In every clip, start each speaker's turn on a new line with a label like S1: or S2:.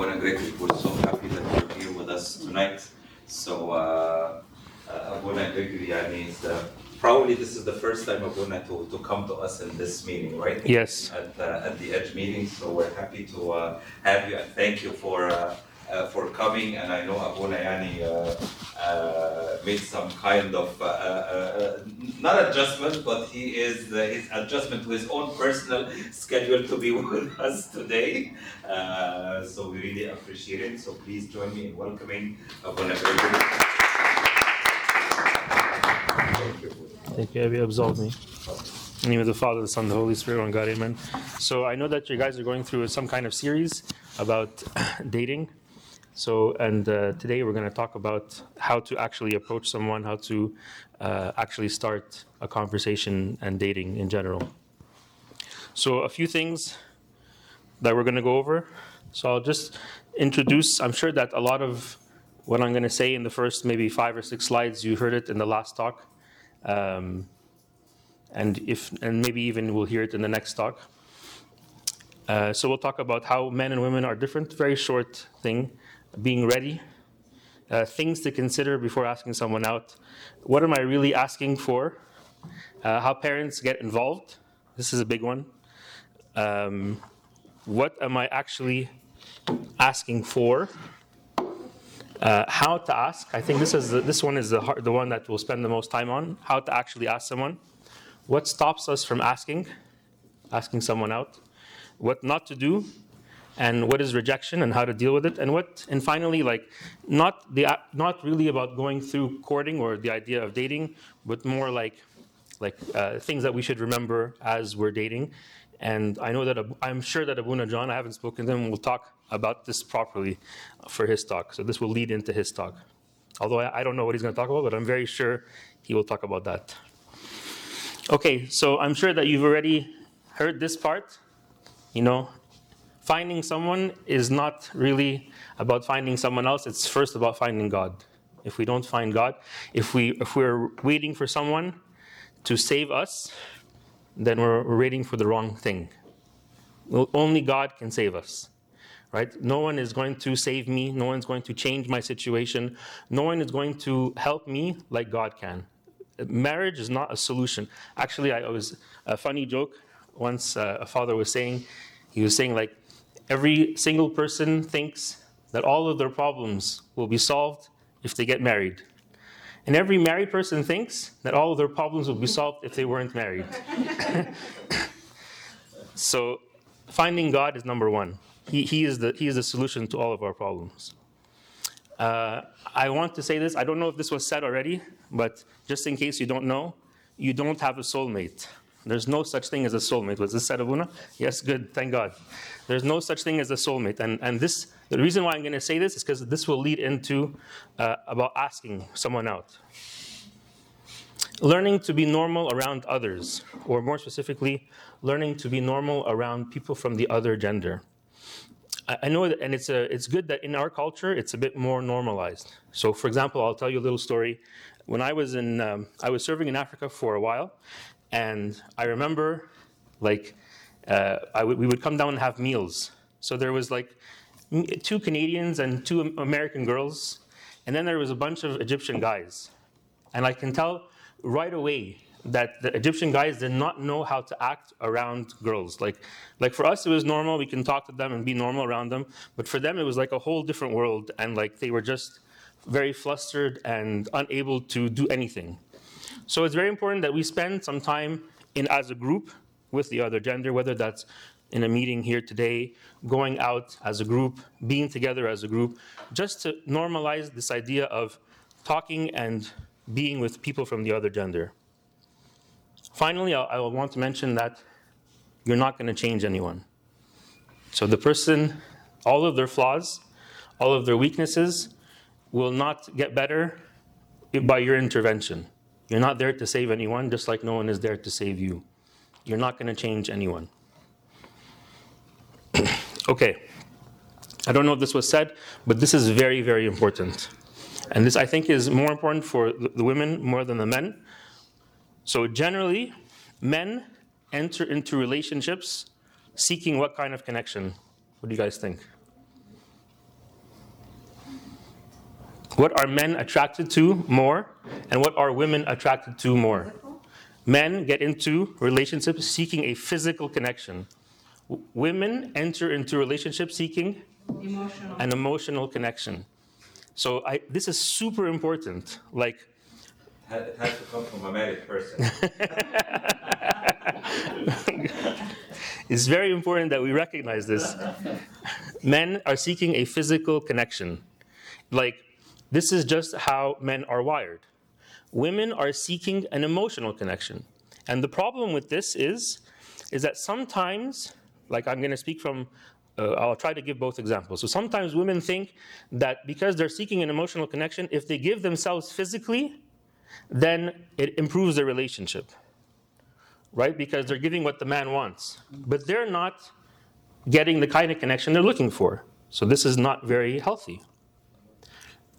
S1: Abuna Gregory, we're so happy that you're here with us tonight. So, uh, uh, Abuna Gregory, yani, is the, probably this is the first time Abuna to, to come to us in this meeting, right?
S2: Yes.
S1: At, uh, at the Edge meeting, so we're happy to uh, have you and thank you for uh, for coming. And I know Abuna Yani uh, uh, made some kind of uh, uh, uh, not adjustment, but he is his adjustment to his own personal schedule to be with us today. So we really appreciate it. So please join me in welcoming Abuna. Thank you.
S2: Thank you, Abby. Absolve me. In the name of the Father, the Son, the Holy Spirit, one God, amen. So I know that you guys are going through some kind of series about dating. So, and uh, today we're going to talk about how to actually approach someone, how to uh, actually start a conversation and dating in general. So, a few things that we're going to go over. So, I'll just introduce, I'm sure that a lot of what I'm going to say in the first maybe five or six slides, you heard it in the last talk. Um, and if and maybe even we'll hear it in the next talk. Uh, so we'll talk about how men and women are different. Very short thing. Being ready. Uh, things to consider before asking someone out. What am I really asking for? Uh, how parents get involved. This is a big one. Um, what am I actually asking for? Uh, how to ask. I think this is the, this one is the hard, the one that we'll spend the most time on. How to actually ask someone. What stops us from asking, asking someone out. What not to do, and what is rejection and how to deal with it. And what and finally, like not the not really about going through courting or the idea of dating, but more like like uh, things that we should remember as we're dating. And I know that I'm sure that Abuna John, I haven't spoken to him, will talk about this properly for his talk. So this will lead into his talk. Although I don't know what he's going to talk about, but I'm very sure he will talk about that. Okay, so I'm sure that you've already heard this part. You know, finding someone is not really about finding someone else, it's first about finding God. If we don't find God, if, we, if we're waiting for someone to save us, then we're, waiting for the wrong thing. Only God can save us, right? No one is going to save me. No one's going to change my situation. No one is going to help me like God can. Marriage is not a solution. Actually, I was a funny joke. Once uh, a father was saying, he was saying like, every single person thinks that all of their problems will be solved if they get married. And every married person thinks that all of their problems will be solved if they weren't married. so finding God is number one. He, he, is the, he is the solution to all of our problems. Uh, I want to say this. I don't know if this was said already, but just in case you don't know, you don't have a soulmate. There's no such thing as a soulmate. Was this said, Abuna? Yes, good. Thank God. There's no such thing as a soulmate. And, and this, the reason why I'm going to say this is because this will lead into uh, about asking someone out. Learning to be normal around others, or more specifically, learning to be normal around people from the other gender. I know that, and it's a, it's good that in our culture it's a bit more normalized. So, for example, I'll tell you a little story. When I was in, um, I was serving in Africa for a while, and I remember, like, uh, we would come down and have meals. So there was like two Canadians and two American girls, and then there was a bunch of Egyptian guys. And I can tell right away that the Egyptian guys did not know how to act around girls. Like, like for us, it was normal. We can talk to them and be normal around them. But for them, it was like a whole different world. And like they were just very flustered and unable to do anything. So it's very important that we spend some time in as a group with the other gender, whether that's in a meeting here today, going out as a group, being together as a group, just to normalize this idea of talking and being with people from the other gender. Finally, I, I want to mention that you're not going to change anyone. So the person, all of their flaws, all of their weaknesses will not get better by your intervention. You're not there to save anyone, just like no one is there to save you. You're not going to change anyone. okay. I don't know if this was said, but this is very, very important. And this, I think, is more important for the women more than the men. So, generally, men enter into relationships seeking what kind of connection? What do you guys think? What are men attracted to more? And what are women attracted to more? Men get into relationships seeking a physical connection. W- Women enter into relationships seeking
S3: Emotional.
S2: an emotional connection. So I, this is super important. Like,
S1: It it has to come from a married person.
S2: it's very important that we recognize this. Men are seeking a physical connection. Like, this is just how men are wired. Women are seeking an emotional connection. And the problem with this is, is that sometimes, like I'm going to speak from, uh, I'll try to give both examples. So sometimes women think that because they're seeking an emotional connection, if they give themselves physically, then it improves their relationship right? Because they're giving what the man wants, but they're not getting the kind of connection they're looking for. So this is not very healthy.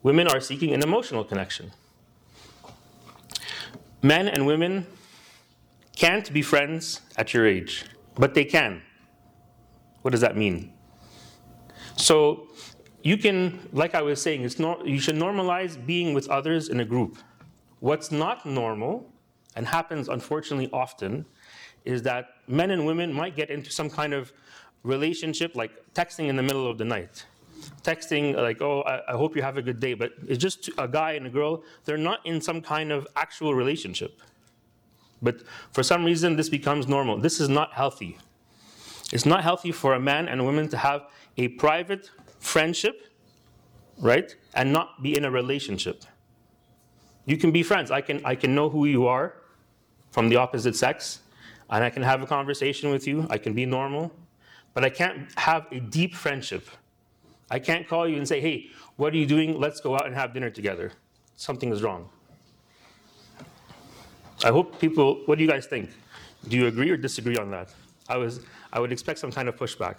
S2: Women are seeking an emotional connection. Men and women can't be friends at your age, but they can. What does that mean? So you can, like I was saying, it's you should normalize being with others in a group. What's not normal and happens unfortunately often is that men and women might get into some kind of relationship like texting in the middle of the night texting like oh i, I hope you have a good day but it's just a guy and a girl they're not in some kind of actual relationship but for some reason this becomes normal this is not healthy it's not healthy for a man and a woman to have a private friendship right and not be in a relationship you can be friends. I can, I can know who you are from the opposite sex, and I can have a conversation with you. I can be normal, but I can't have a deep friendship. I can't call you and say, hey, what are you doing? Let's go out and have dinner together. Something is wrong. I hope people, what do you guys think? Do you agree or disagree on that? I, was, I would expect some kind of pushback.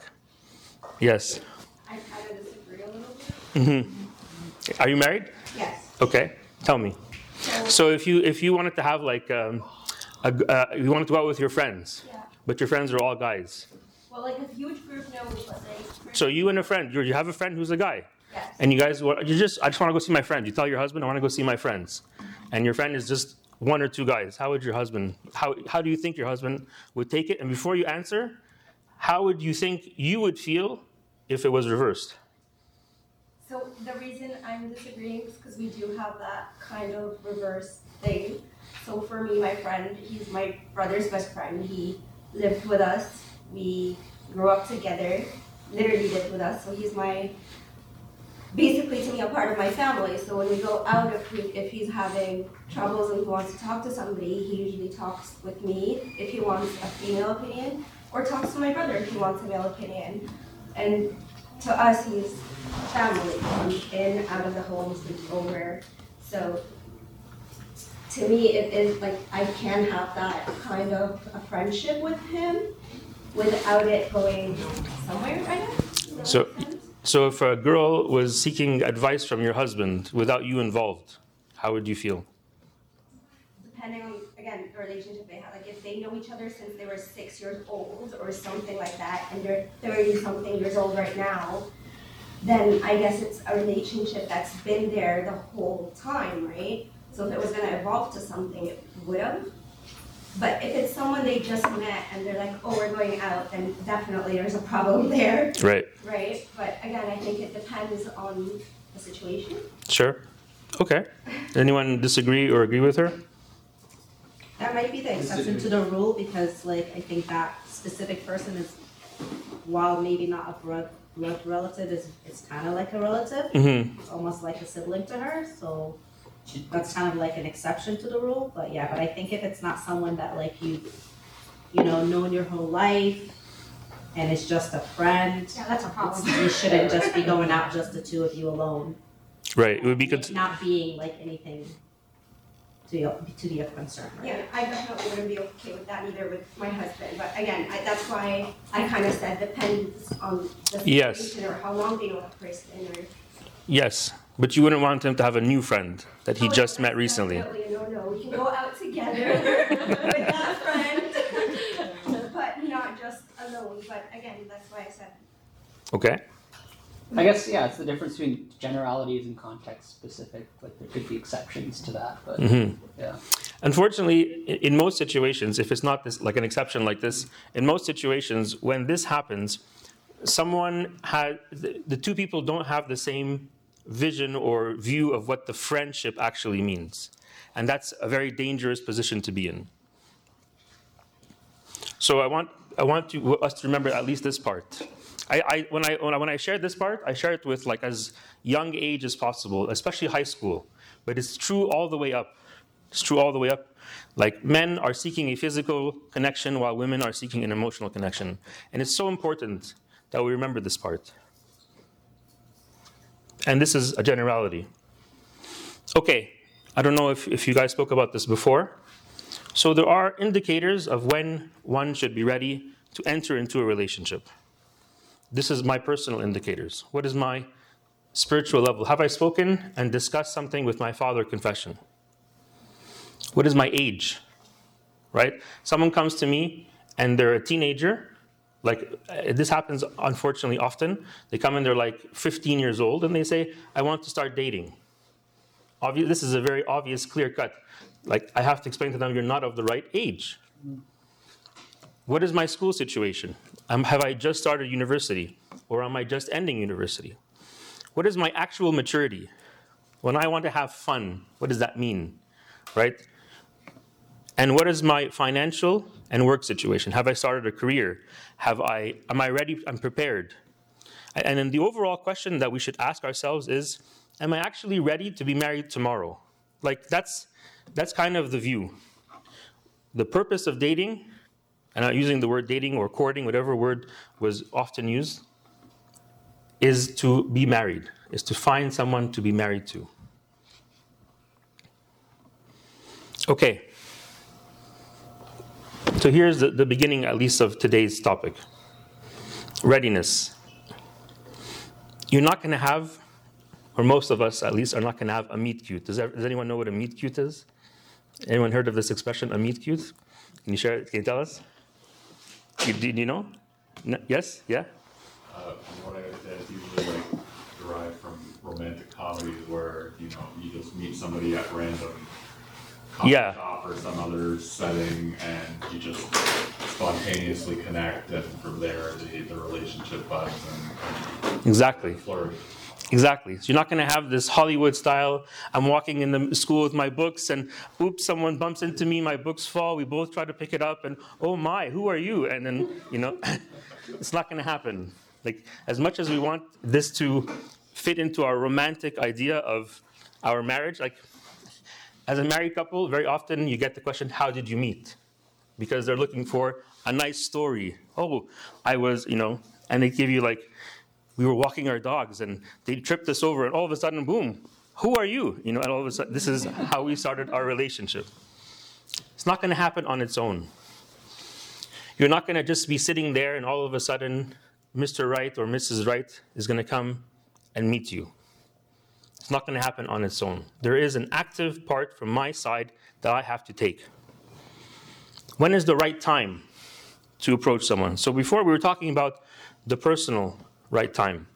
S2: Yes.
S3: I kind of disagree a little bit. Mm-hmm.
S2: Are you married?
S3: Yes.
S2: Okay, tell me. So if you if you wanted to have like um, a, uh, you wanted to go out with your friends,
S3: Yeah.
S2: but your friends are all guys.
S3: Well, like a huge group knows, let's say.
S2: So you and a friend, you you have a friend who's a guy,
S3: Yes.
S2: and you guys you just I just want to go see my friend. You tell your husband I want to go see my friends, and your friend is just one or two guys. How would your husband how how do you think your husband would take it? And before you answer, how would you think you would feel if it was reversed?
S3: So the reason I'm disagreeing is because we do have that kind of reverse thing. So for me, my friend, he's my brother's best friend. He lived with us. We grew up together. Literally lived with us. So he's my basically to me a part of my family. So when we go out, if we, if he's having troubles and he wants to talk to somebody, he usually talks with me if he wants a female opinion, or talks to my brother if he wants a male opinion. And to us, he's family, comes in, out of the home, sleeps over. So to me, it is like I can have that kind of a friendship with him without it going somewhere, I guess.
S2: So- So if a girl was seeking advice from your husband without you involved, how would you feel?
S3: depending on again the relationship they have like if they know each other since they were six years old or something like that and they're 30 something years old right now then i guess it's a relationship that's been there the whole time right so if it was going to evolve to something it would have but if it's someone they just met and they're like oh we're going out then definitely there's a problem there
S2: Right.
S3: right but again i think it depends on the situation
S2: Sure. Okay. Anyone disagree or agree with her?
S4: That might be the exception to the rule because like I think that specific person is, while maybe not a blood, blood relative, is, is kind of like a relative.
S2: Mm-hmm.
S4: It's almost like a sibling to her, so that's kind of like an exception to the rule, but yeah, but I think if it's not someone that like you, you know, known your whole life and it's just a friend,
S3: yeah that's a problem
S4: it's- you shouldn't just be going out just the two of you alone.
S2: Right. It would be
S4: It
S2: good.
S4: Not being like anything to your, to be of concern, right?
S3: Yeah, I definitely wouldn't be okay with that either with my husband, but again, I, that's why I kind of said depends on the
S2: Yes.
S3: situation or how long they know that person or.
S2: Yes, but you wouldn't want him to have a new friend that he
S3: Oh,
S2: just met recently.
S3: Definitely, no, no, we can go out together with that friend, but not just alone, but again, that's why I said,
S2: Okay.
S5: I guess yeah, it's the difference between generalities and context specific. Like there could be exceptions to that, but mm-hmm. yeah.
S2: Unfortunately, i- in most situations, if it's not this, like an exception like this, in most situations, when this happens, someone had the, the two people don't have the same vision or view of what the friendship actually means, and that's a very dangerous position to be in. So I want I want to, us to remember at least this part. I, I when I when I when I share this part, I share it with like as young age as possible, especially high school. But it's true all the way up. It's true all the way up. Like men are seeking a physical connection while women are seeking an emotional connection. And it's so important that we remember this part. And this is a generality. Okay, I don't know if, if you guys spoke about this before. So there are indicators of when one should be ready to enter into a relationship. This is my personal indicators. What is my spiritual level? Have I spoken and discussed something with my father confession? What is my age? Right? Someone comes to me and they're a teenager. Like uh, this happens unfortunately often. They come in, they're like 15 years old, and they say, I want to start dating. Obvious, this is a very obvious, clear cut. Like I have to explain to them, you're not of the right age. What is my school situation? Um, have I just started university or am I just ending university? What is my actual maturity? When I want to have fun, what does that mean? Right? And what is my financial and work situation? Have I started a career? Have I am I ready? I'm prepared. And then the overall question that we should ask ourselves is am I actually ready to be married tomorrow? Like that's that's kind of the view. The purpose of dating and I'm using the word dating or courting, whatever word was often used, is to be married, is to find someone to be married to. Okay. So here's the, the beginning, at least, of today's topic readiness. You're not going to have, or most of us at least, are not going to have a meet cute. Does, does anyone know what a meet cute is? Anyone heard of this expression, a meet cute? Can you share it? Can you tell us? You, do you know? No, yes? Yeah?
S6: Uh, from what I understand, it's usually like derived from romantic comedies where, you know, you just meet somebody at random coffee
S2: Yeah.
S6: shop or some other setting and you just spontaneously connect and from there the, the relationship buds and
S2: Exactly.
S6: flourish.
S2: Exactly. So you're not going to have this Hollywood style. I'm walking in the school with my books, and oops, someone bumps into me. My books fall. We both try to pick it up, and oh my, who are you? And then you know, it's not going to happen. Like as much as we want this to fit into our romantic idea of our marriage, like as a married couple, very often you get the question, "How did you meet?" Because they're looking for a nice story. Oh, I was, you know, and they give you like we were walking our dogs and they tripped us over and all of a sudden boom who are you you know and all of a sudden this is how we started our relationship it's not going to happen on its own you're not going to just be sitting there and all of a sudden mr Right or mrs Right is going to come and meet you it's not going to happen on its own there is an active part from my side that i have to take when is the right time to approach someone so before we were talking about the personal right time.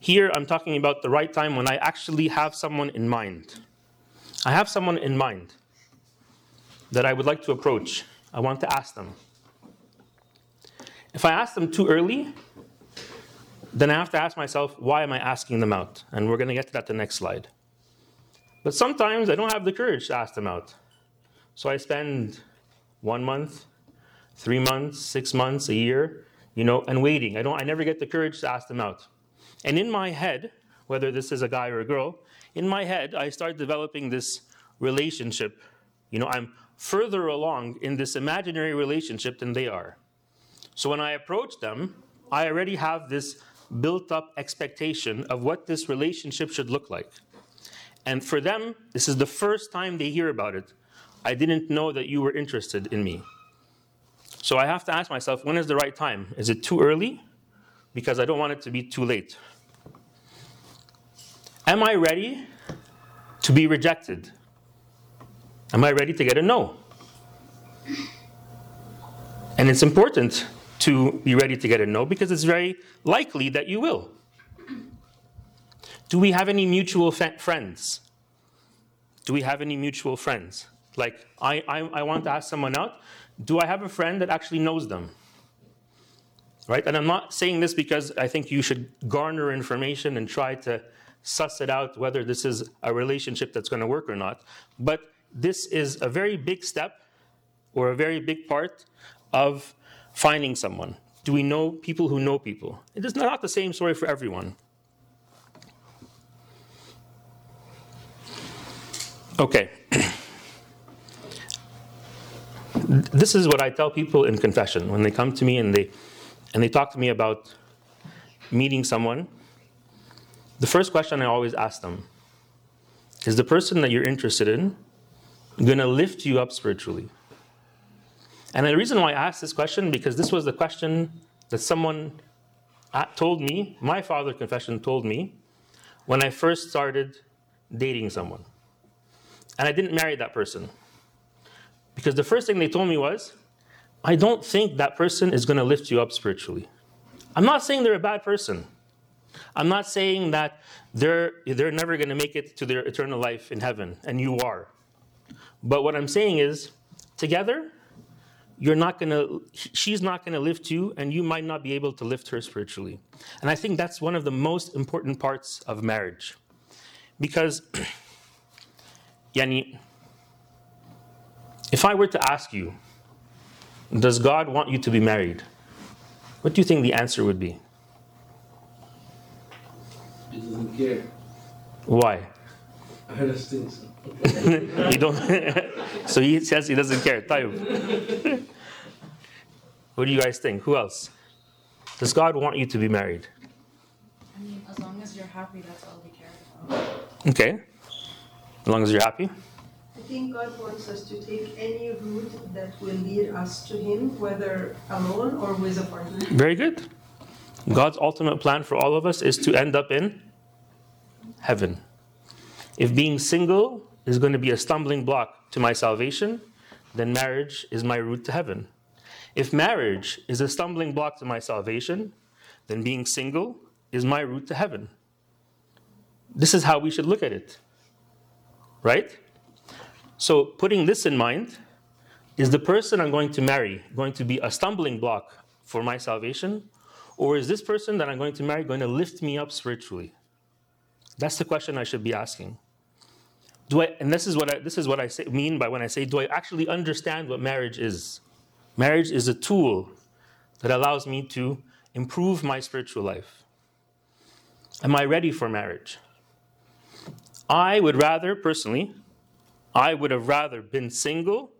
S2: Here, I'm talking about the right time when I actually have someone in mind. I have someone in mind that I would like to approach. I want to ask them. If I ask them too early, then I have to ask myself, why am I asking them out? And we're going to get to that the next slide. But sometimes I don't have the courage to ask them out. So I spend one month, three months, six months, a year, you know, and waiting. I don't I never get the courage to ask them out. And in my head, whether this is a guy or a girl, in my head, I start developing this relationship. You know, I'm further along in this imaginary relationship than they are. So when I approach them, I already have this built up expectation of what this relationship should look like. And for them, this is the first time they hear about it. I didn't know that you were interested in me. So I have to ask myself, when is the right time? Is it too early? Because I don't want it to be too late. Am I ready to be rejected? Am I ready to get a no? And it's important to be ready to get a no because it's very likely that you will. Do we have any mutual fe- friends? Do we have any mutual friends? Like, I, I, I want to ask someone out. Do I have a friend that actually knows them? Right? And I'm not saying this because I think you should garner information and try to suss it out whether this is a relationship that's going to work or not. But this is a very big step or a very big part of finding someone. Do we know people who know people? It is not the same story for everyone. Okay. this is what I tell people in confession when they come to me and they and they talk to me about meeting someone. The first question I always ask them is the person that you're interested in going to lift you up spiritually? And the reason why I asked this question because this was the question that someone uh, told me, my father confession told me when I first started dating someone. And I didn't marry that person. Because the first thing they told me was, I don't think that person is going to lift you up spiritually. I'm not saying they're a bad person. I'm not saying that they're, they're never going to make it to their eternal life in heaven, and you are. But what I'm saying is, together, you're not going to, she's not going to lift you, and you might not be able to lift her spiritually. And I think that's one of the most important parts of marriage. Because, Yani, if I were to ask you, does God want you to be married? What do you think the answer would be?
S7: He doesn't care.
S2: Why?
S7: I just think so.
S2: you don't. so he says he doesn't care. Tayyib. what do you guys think? Who else? Does God want you to be married?
S8: I mean, as long as you're happy, that's all we care about.
S2: Okay. As long as you're happy.
S9: I think God wants us to take any route that will lead us to Him, whether alone or with a partner.
S2: Very good. God's ultimate plan for all of us is to end up in heaven. If being single is going to be a stumbling block to my salvation, then marriage is my route to heaven. If marriage is a stumbling block to my salvation, then being single is my route to heaven. This is how we should look at it. Right? So, putting this in mind, is the person I'm going to marry going to be a stumbling block for my salvation? Or is this person that I'm going to marry going to lift me up spiritually? That's the question I should be asking. Do I, and this is what I, this is what I say, mean by when I say, do I actually understand what marriage is? Marriage is a tool that allows me to improve my spiritual life. Am I ready for marriage? I would rather, personally, I would have rather been single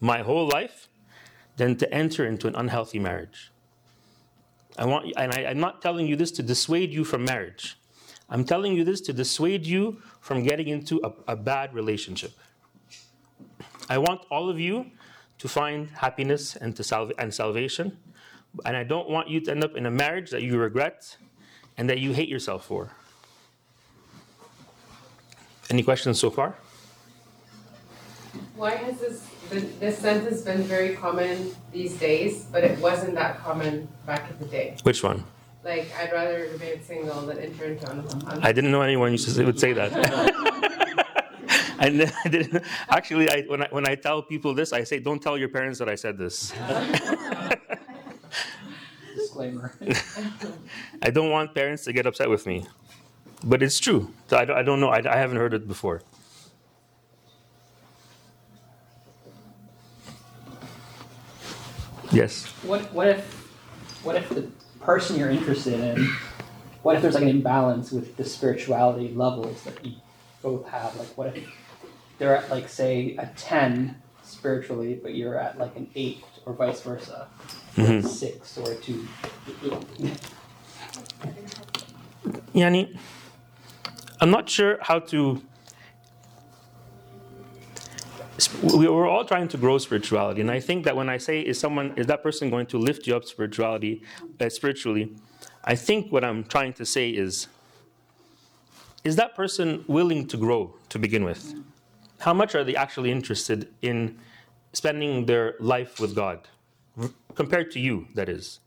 S2: my whole life than to enter into an unhealthy marriage. I want, and I, I'm not telling you this to dissuade you from marriage. I'm telling you this to dissuade you from getting into a, a bad relationship. I want all of you to find happiness and to salve, and salvation, and I don't want you to end up in a marriage that you regret and that you hate yourself for. Any questions so far?
S10: Why has this been, this sentence been very common these days, but it wasn't that common back in the day?
S2: Which one?
S10: Like, I'd rather remain single than enter into an. an-
S2: I didn't know anyone used to say, would say that. and I didn't, actually, I, when, I, when I tell people this, I say, don't tell your parents that I said this.
S5: Disclaimer.
S2: I don't want parents to get upset with me. But it's true. So I, don't- I don't know. I, I haven't heard it before. Yes.
S5: What what if what if the person you're interested in what if there's like an imbalance with the spirituality levels that you both have? Like what if they're at like say a ten spiritually, but you're at like an eight or vice versa. Or a six or a two.
S2: Yani, I'm not sure how to. We- We're all trying to grow spirituality, and I think that when I say is someone is that person going to lift you up spirituality, uh, spiritually, I think what I'm trying to say is is that person willing to grow to begin with? How much are they actually interested in spending their life with God, compared to you? That is.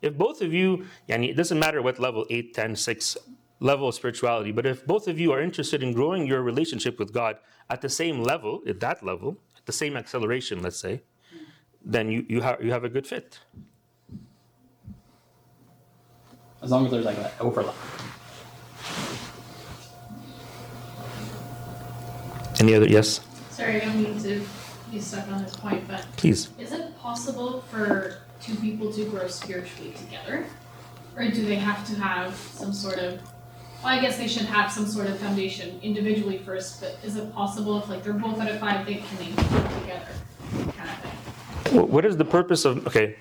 S2: If both of you, yani, it doesn't matter what level, 8, 10, 6, level of spirituality. But if both of you are interested in growing your relationship with God at the same level, at that level, at the same acceleration, let's say, then you, you, have, you have a good fit.
S5: As long as there's like an overlap.
S2: Any other? Yes,
S11: Sorry, I don't mean to be stuck on this point, but
S2: please.
S11: is it possible for two people to grow spiritually together? Or do they have to have some sort of, well, I guess they should have some sort of foundation individually first, but is it possible if like they're both at a five, they can they together kind of thing?
S2: Wh- What is the purpose of, okay,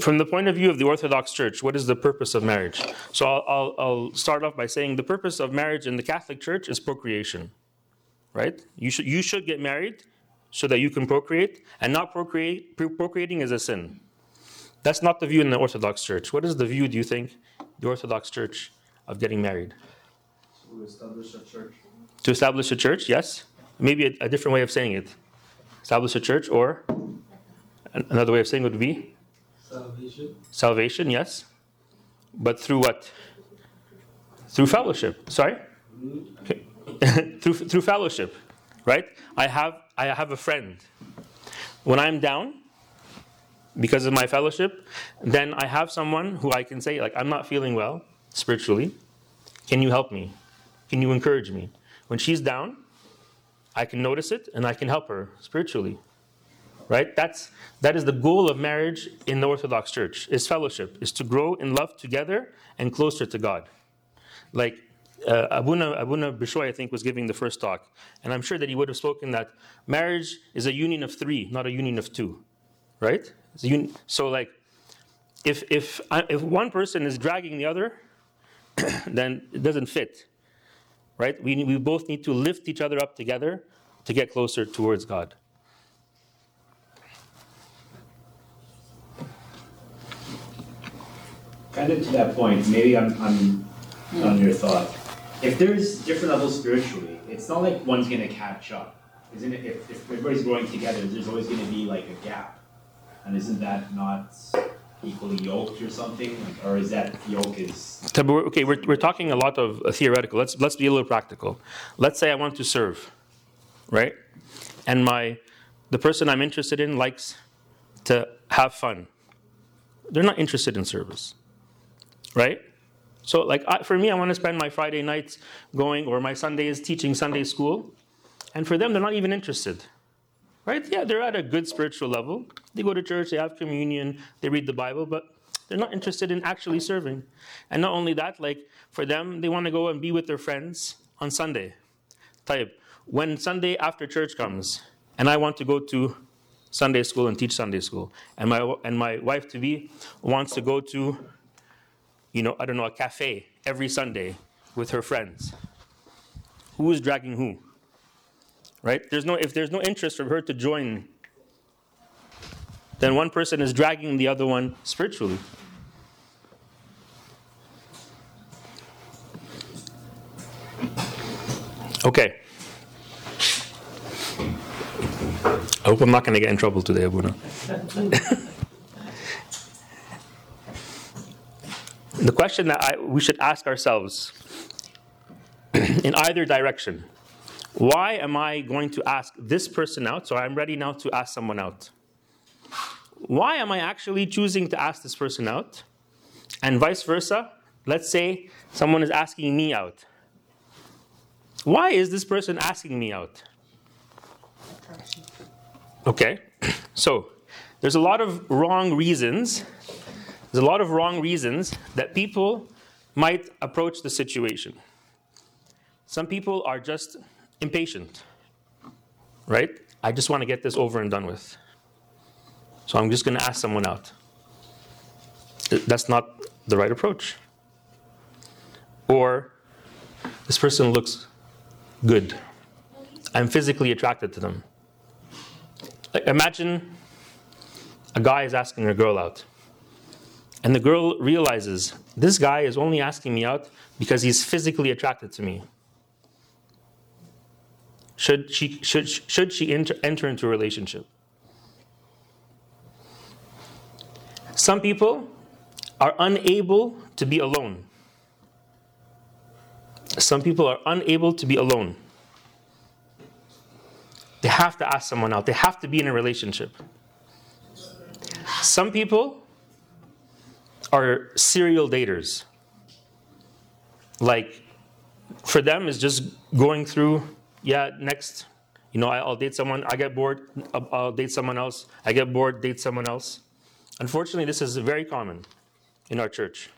S2: from the point of view of the Orthodox Church, what is the purpose of marriage? So I'll, I'll, I'll start off by saying the purpose of marriage in the Catholic Church is procreation, right? You should, you should get married so that you can procreate, and not procreate, pro- procreating is a sin. That's not the view in the Orthodox Church. What is the view, do you think, the Orthodox Church of getting married?
S7: To establish a church.
S2: To establish a church, yes. Maybe a, a different way of saying it. Establish a church, or another way of saying it would be
S7: Salvation.
S2: salvation, yes. But through what? Through fellowship. Sorry? Okay. through, through fellowship, right? I have, I have a friend. When I'm down, because of my fellowship, then I have someone who I can say, like, I'm not feeling well spiritually. Can you help me? Can you encourage me? When she's down, I can notice it and I can help her spiritually. Right? That's that is the goal of marriage in the Orthodox Church is fellowship, is to grow in love together and closer to God. Like uh, Abuna Abuna Bishoy, I think, was giving the first talk, and I'm sure that he would have spoken that marriage is a union of three, not a union of two, right? Uni- so, like, if if I, if one person is dragging the other, then it doesn't fit, right? We we both need to lift each other up together to get closer towards God.
S12: kind of to that point, maybe I'm, I'm on your thought. If there's different levels spiritually, it's not like one's gonna catch up. Isn't it? If, if everybody's growing together, there's always gonna be like a gap. And isn't that not equally yoked or something? Or is that yoke is
S2: Okay, we're, we're talking a lot of uh, theoretical. Let's let's be a little practical. Let's say I want to serve, right? And my the person I'm interested in likes to have fun. They're not interested in service, right? So, like I, for me, I want to spend my Friday nights going, or my Sundays teaching Sunday school, and for them, they're not even interested, right? Yeah, they're at a good spiritual level. They go to church, they have communion, they read the Bible, but they're not interested in actually serving. And not only that, like for them, they want to go and be with their friends on Sunday. Type when Sunday after church comes, and I want to go to Sunday school and teach Sunday school, and my and my wife to be wants to go to, you know, I don't know, a cafe every Sunday with her friends. Who is dragging who? Right? There's no if there's no interest for her to join, then one person is dragging the other one spiritually. Okay. I hope I'm not going to get in trouble today, Abuna. the question that I, we should ask ourselves in either direction why am I going to ask this person out? So I'm ready now to ask someone out. Why am I actually choosing to ask this person out? And vice versa. Let's say someone is asking me out. Why is this person asking me out? Okay, so there's a lot of wrong reasons. There's a lot of wrong reasons that people might approach the situation. Some people are just impatient, right? I just want to get this over and done with. So I'm just going to ask someone out. That's not the right approach. Or this person looks good. I'm physically attracted to them. Imagine a guy is asking a girl out. And the girl realizes this guy is only asking me out because he's physically attracted to me. Should she, should, should she enter, enter into a relationship? Some people are unable to be alone. Some people are unable to be alone. They have to ask someone out, they have to be in a relationship. Some people are serial daters. Like, for them, it's just going through, yeah, next. You know, I'll date someone, I get bored, I'll I'll date someone else, I get bored, date someone else. Unfortunately, this is very common in our church.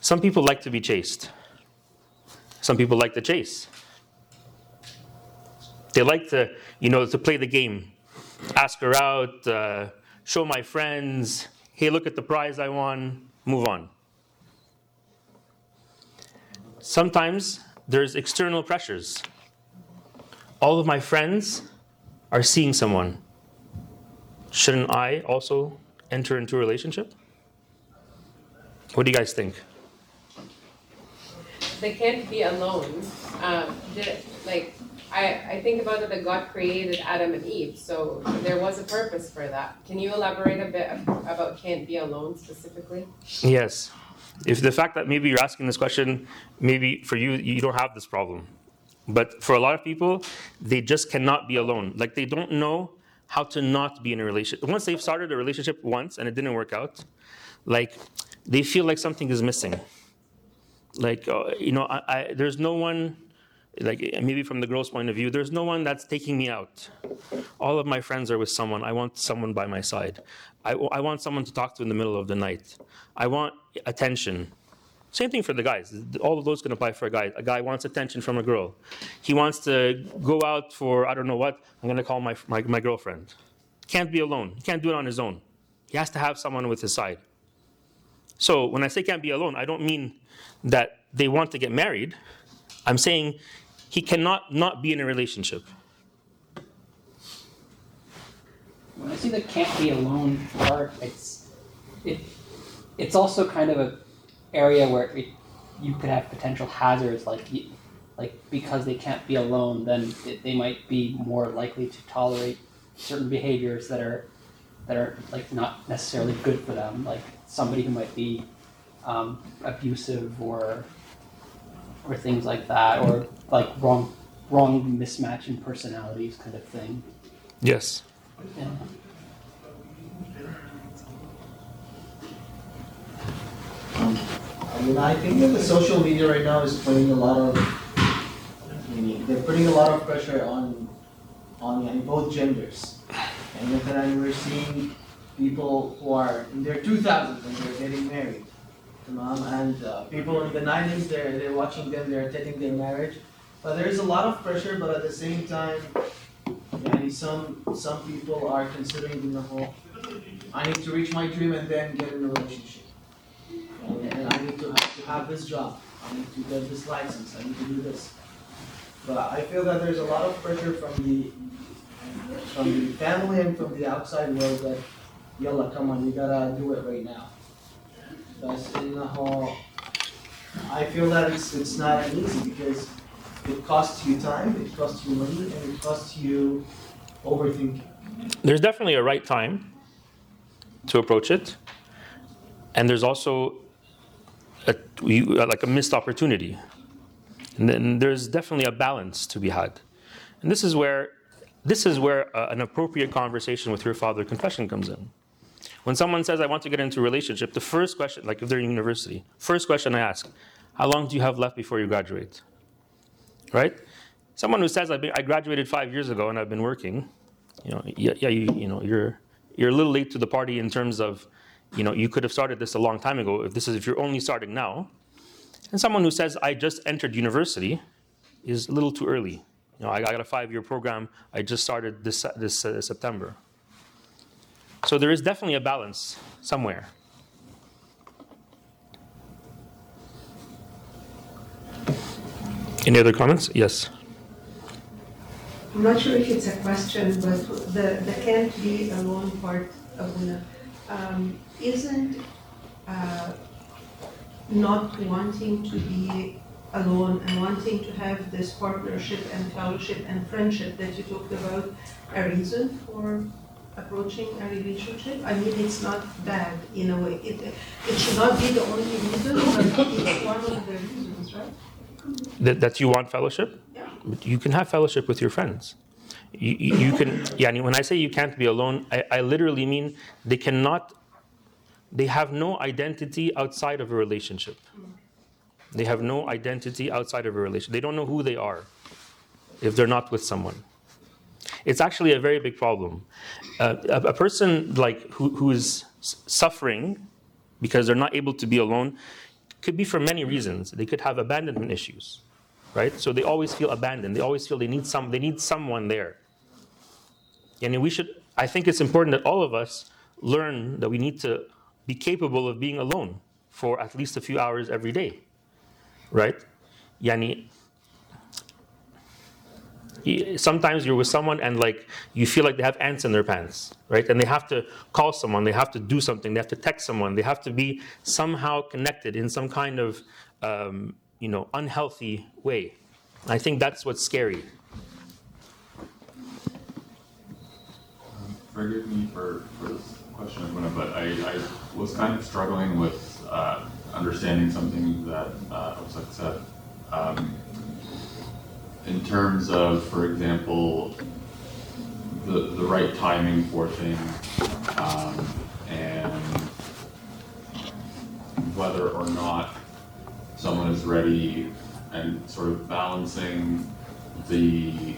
S2: Some people like to be chased. Some people like to chase. They like to, you know, to play the game, ask her out, uh, show my friends, hey, look at the prize I won, move on. Sometimes there's external pressures. All of my friends are seeing someone. Shouldn't I also enter into a relationship? What do you guys think?
S10: They can't be alone. Um, like, I, I think about it that God created Adam and Eve, so there was a purpose for that. Can you elaborate a bit about can't be alone specifically?
S2: Yes. If the fact that maybe you're asking this question, maybe for you, you don't have this problem. But for a lot of people, they just cannot be alone. Like they don't know how to not be in a relationship. Once they've started a relationship once and it didn't work out, like they feel like something is missing. Like, uh, you know, I, I, there's no one, like maybe from the girl's point of view, there's no one that's taking me out. All of my friends are with someone. I want someone by my side. I, I want someone to talk to in the middle of the night. I want attention. Same thing for the guys. All of those can apply for a guy. A guy wants attention from a girl. He wants to go out for, I don't know what, I'm going to call my, my, my girlfriend. Can't be alone. He can't do it on his own. He has to have someone with his side. So when I say can't be alone, I don't mean that they want to get married. I'm saying he cannot not be in a relationship.
S5: When I see the can't be alone part, it's it it's also kind of a area where it, you could have potential hazards like like because they can't be alone, then it, they might be more likely to tolerate certain behaviors that are that are like not necessarily good for them, like somebody who might be um, abusive or or things like that, or like wrong wrong mismatch in personalities kind of thing.
S2: Yes.
S5: Yeah.
S7: I mean, I think that the social media right now is putting a lot of, they're putting a lot of pressure on, on both genders. And look at, we're seeing people who are in their two thousands and they're getting married. Tamam, and uh, people in the nineties, they're, they're watching them, they're attending their marriage. But there's a lot of pressure, but at the same time, some, some people are considering the whole, I need to reach my dream and then get in a relationship. And, I need to have, to have this job, I need to get this license, I need to do this. But I feel that there's a lot of pressure from the, from the family and from the outside world that, yalla, come on, you gotta do it right now. That's in the whole, I feel that it's, it's not easy because it costs you time, it costs you money, and it costs you overthinking.
S2: There's definitely a right time to approach it, and there's also a, we- like a missed opportunity. And then there's definitely a balance to be had, and this is where this is where uh, an appropriate conversation with your father confession comes in. When someone says, "I want to get into a relationship," the first question, like if they're in university, first question I ask, "How long do you have left before you graduate?" Right? Someone who says, "I've been, "I graduated five years ago and I've been working," you know, yeah, yeah you, you know, you're you're a little late to the party in terms of, you know, you could have started this a long time ago. If this is if you're only starting now, and someone who says I just entered university is a little too early. You know, I got a five-year program. I just started this this uh, September. So there is definitely a balance somewhere. Any other comments? Yes.
S9: I'm not sure if it's a question, but the, the can't be a alone part, Abuna, um, isn't, uh, not wanting to be alone and wanting to have this partnership and fellowship and friendship that you talked about a reason for approaching a relationship? I mean, it's not bad in a way. It, it should not be the only reason, but it's one of the reasons, right?
S2: that, that you want fellowship, but you can have fellowship with your friends. You, you, you can, yeah, when I say you can't be alone, I, I literally mean they cannot, they have no identity outside of a relationship. They have no identity outside of a relationship. They don't know who they are if they're not with someone. It's actually a very big problem. Uh, a, a person like who, who is suffering because they're not able to be alone could be for many reasons. They could have abandonment issues, right? So they always feel abandoned. They always feel they need some. They need someone there. And we should. I think it's important that all of us learn that we need to be capable of being alone for at least a few hours every day, right? Yani, sometimes you're with someone and like you feel like they have ants in their pants right? And they have to call someone they have to do something they have to text someone they have to be somehow connected in some kind of um, you know unhealthy way. I think that's what's scary.
S6: Forgive me for, for question, but I, I was kind of struggling with uh, understanding something that uh, Osak said. Um, in terms of, for example, the, the right timing for things, um, and whether or not someone is ready and sort of balancing the,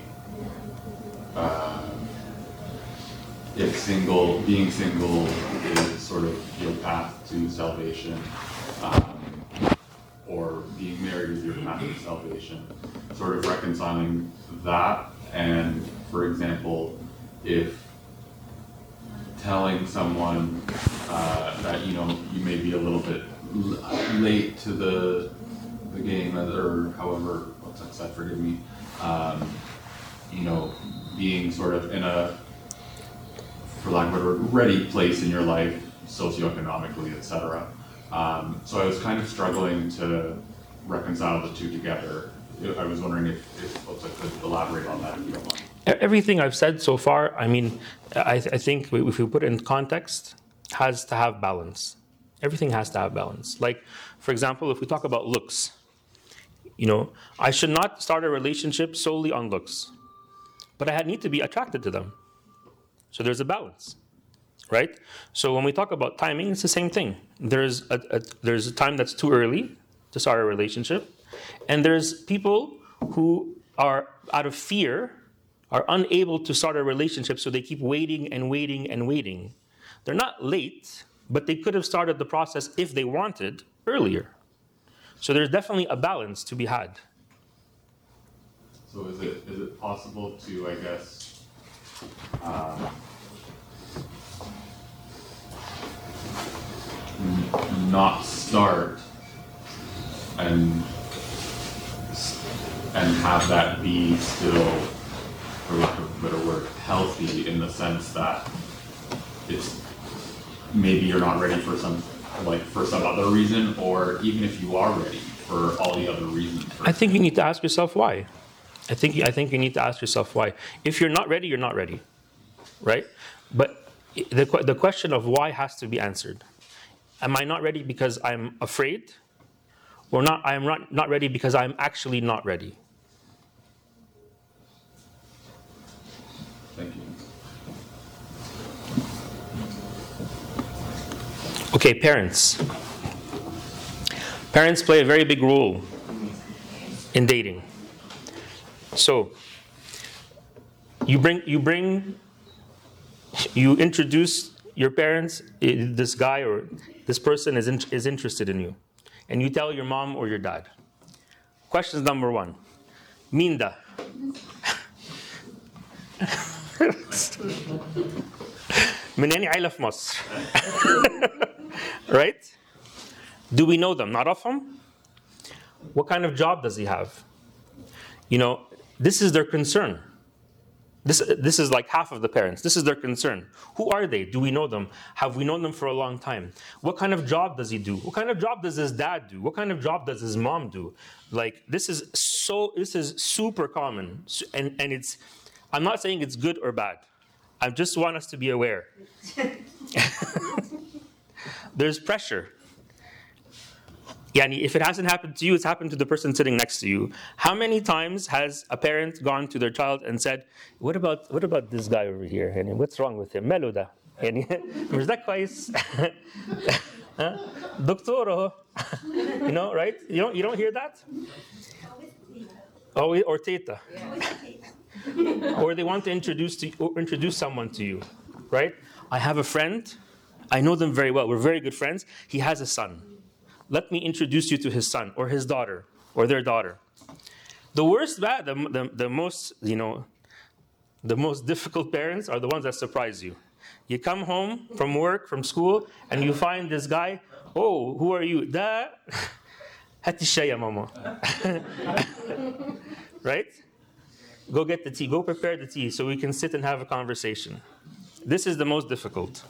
S6: if single, being single is sort of your path to salvation, um, or being married is your path to salvation, sort of reconciling that, and for example, if telling someone uh, that you know you may be a little bit l- late to the the game, or however what's that said, forgive me, um, you know, being sort of in a for lack of a word, ready place in your life, socioeconomically, et cetera. Um, so I was kind of struggling to reconcile the two together. I was wondering if, if folks could elaborate on that if you don't mind.
S2: Everything i've said so far i mean i, I think if we put it in context has to have balance everything has to have balance like for example if we talk about looks you know i should not start a relationship solely on looks but i need to be attracted to them so there's a balance right? So when we talk about timing it's the same thing. There's a, a there's a time that's too early to start a relationship and there's people who are out of fear are unable to start a relationship so they keep waiting and waiting and waiting. They're not late but they could have started the process if they wanted earlier. So there's definitely a balance to be had.
S6: So is it, is it possible to, I guess, n- not start and, and have that be still, for lack of a better word, healthy in the sense that it's, maybe you're not ready for some, like, for some other reason, or even if you are ready for all the other reasons.
S2: i think you need to ask yourself why i think i think you need to ask yourself why if you're not ready you're not ready right but the, the question of why has to be answered am i not ready because i'm afraid or not i am not, not ready because i'm actually not ready
S6: Thank you.
S2: Okay, parents. Parents play a very big role in dating. So, you bring you bring you introduce your parents eh, this guy or this person is in, is interested in you and you tell your mom or your dad. Question number 1. Minda. من أين عيلة في مصر؟ right? Do we know them? Not of them? What kind of job does he have? You know, this is their concern. This, this is like half of the parents. This is their concern. Who are they? Do we know them? Have we known them for a long time? What kind of job does he do? What kind of job does his dad do? What kind of job does his mom do? Like this is so this is super common. And and it's I'm not saying it's good or bad. I just want us to be aware. There's pressure. Yani, if it hasn't happened to you, it's happened to the person sitting next to you. How many times has a parent gone to their child and said, "What about what about this guy over here? Yani, what's wrong with him? Meloda. Yani, مش ده كويس? Huh? دكتوره. you know, right? You don't you don't hear that? Oh, or teta. or they want to introduce to or introduce someone to you, right? I have a friend. I know them very well. We're very good friends. He has a son. let me introduce you to his son or his daughter or their daughter. The worst bad, the, the, the most, you know, the most difficult parents are the ones that surprise you. You come home from work, from school, and you find this guy, oh, who are you? Da, hatishaya mama. right? Go get the tea, go prepare the tea so we can sit and have a conversation. This is the most difficult.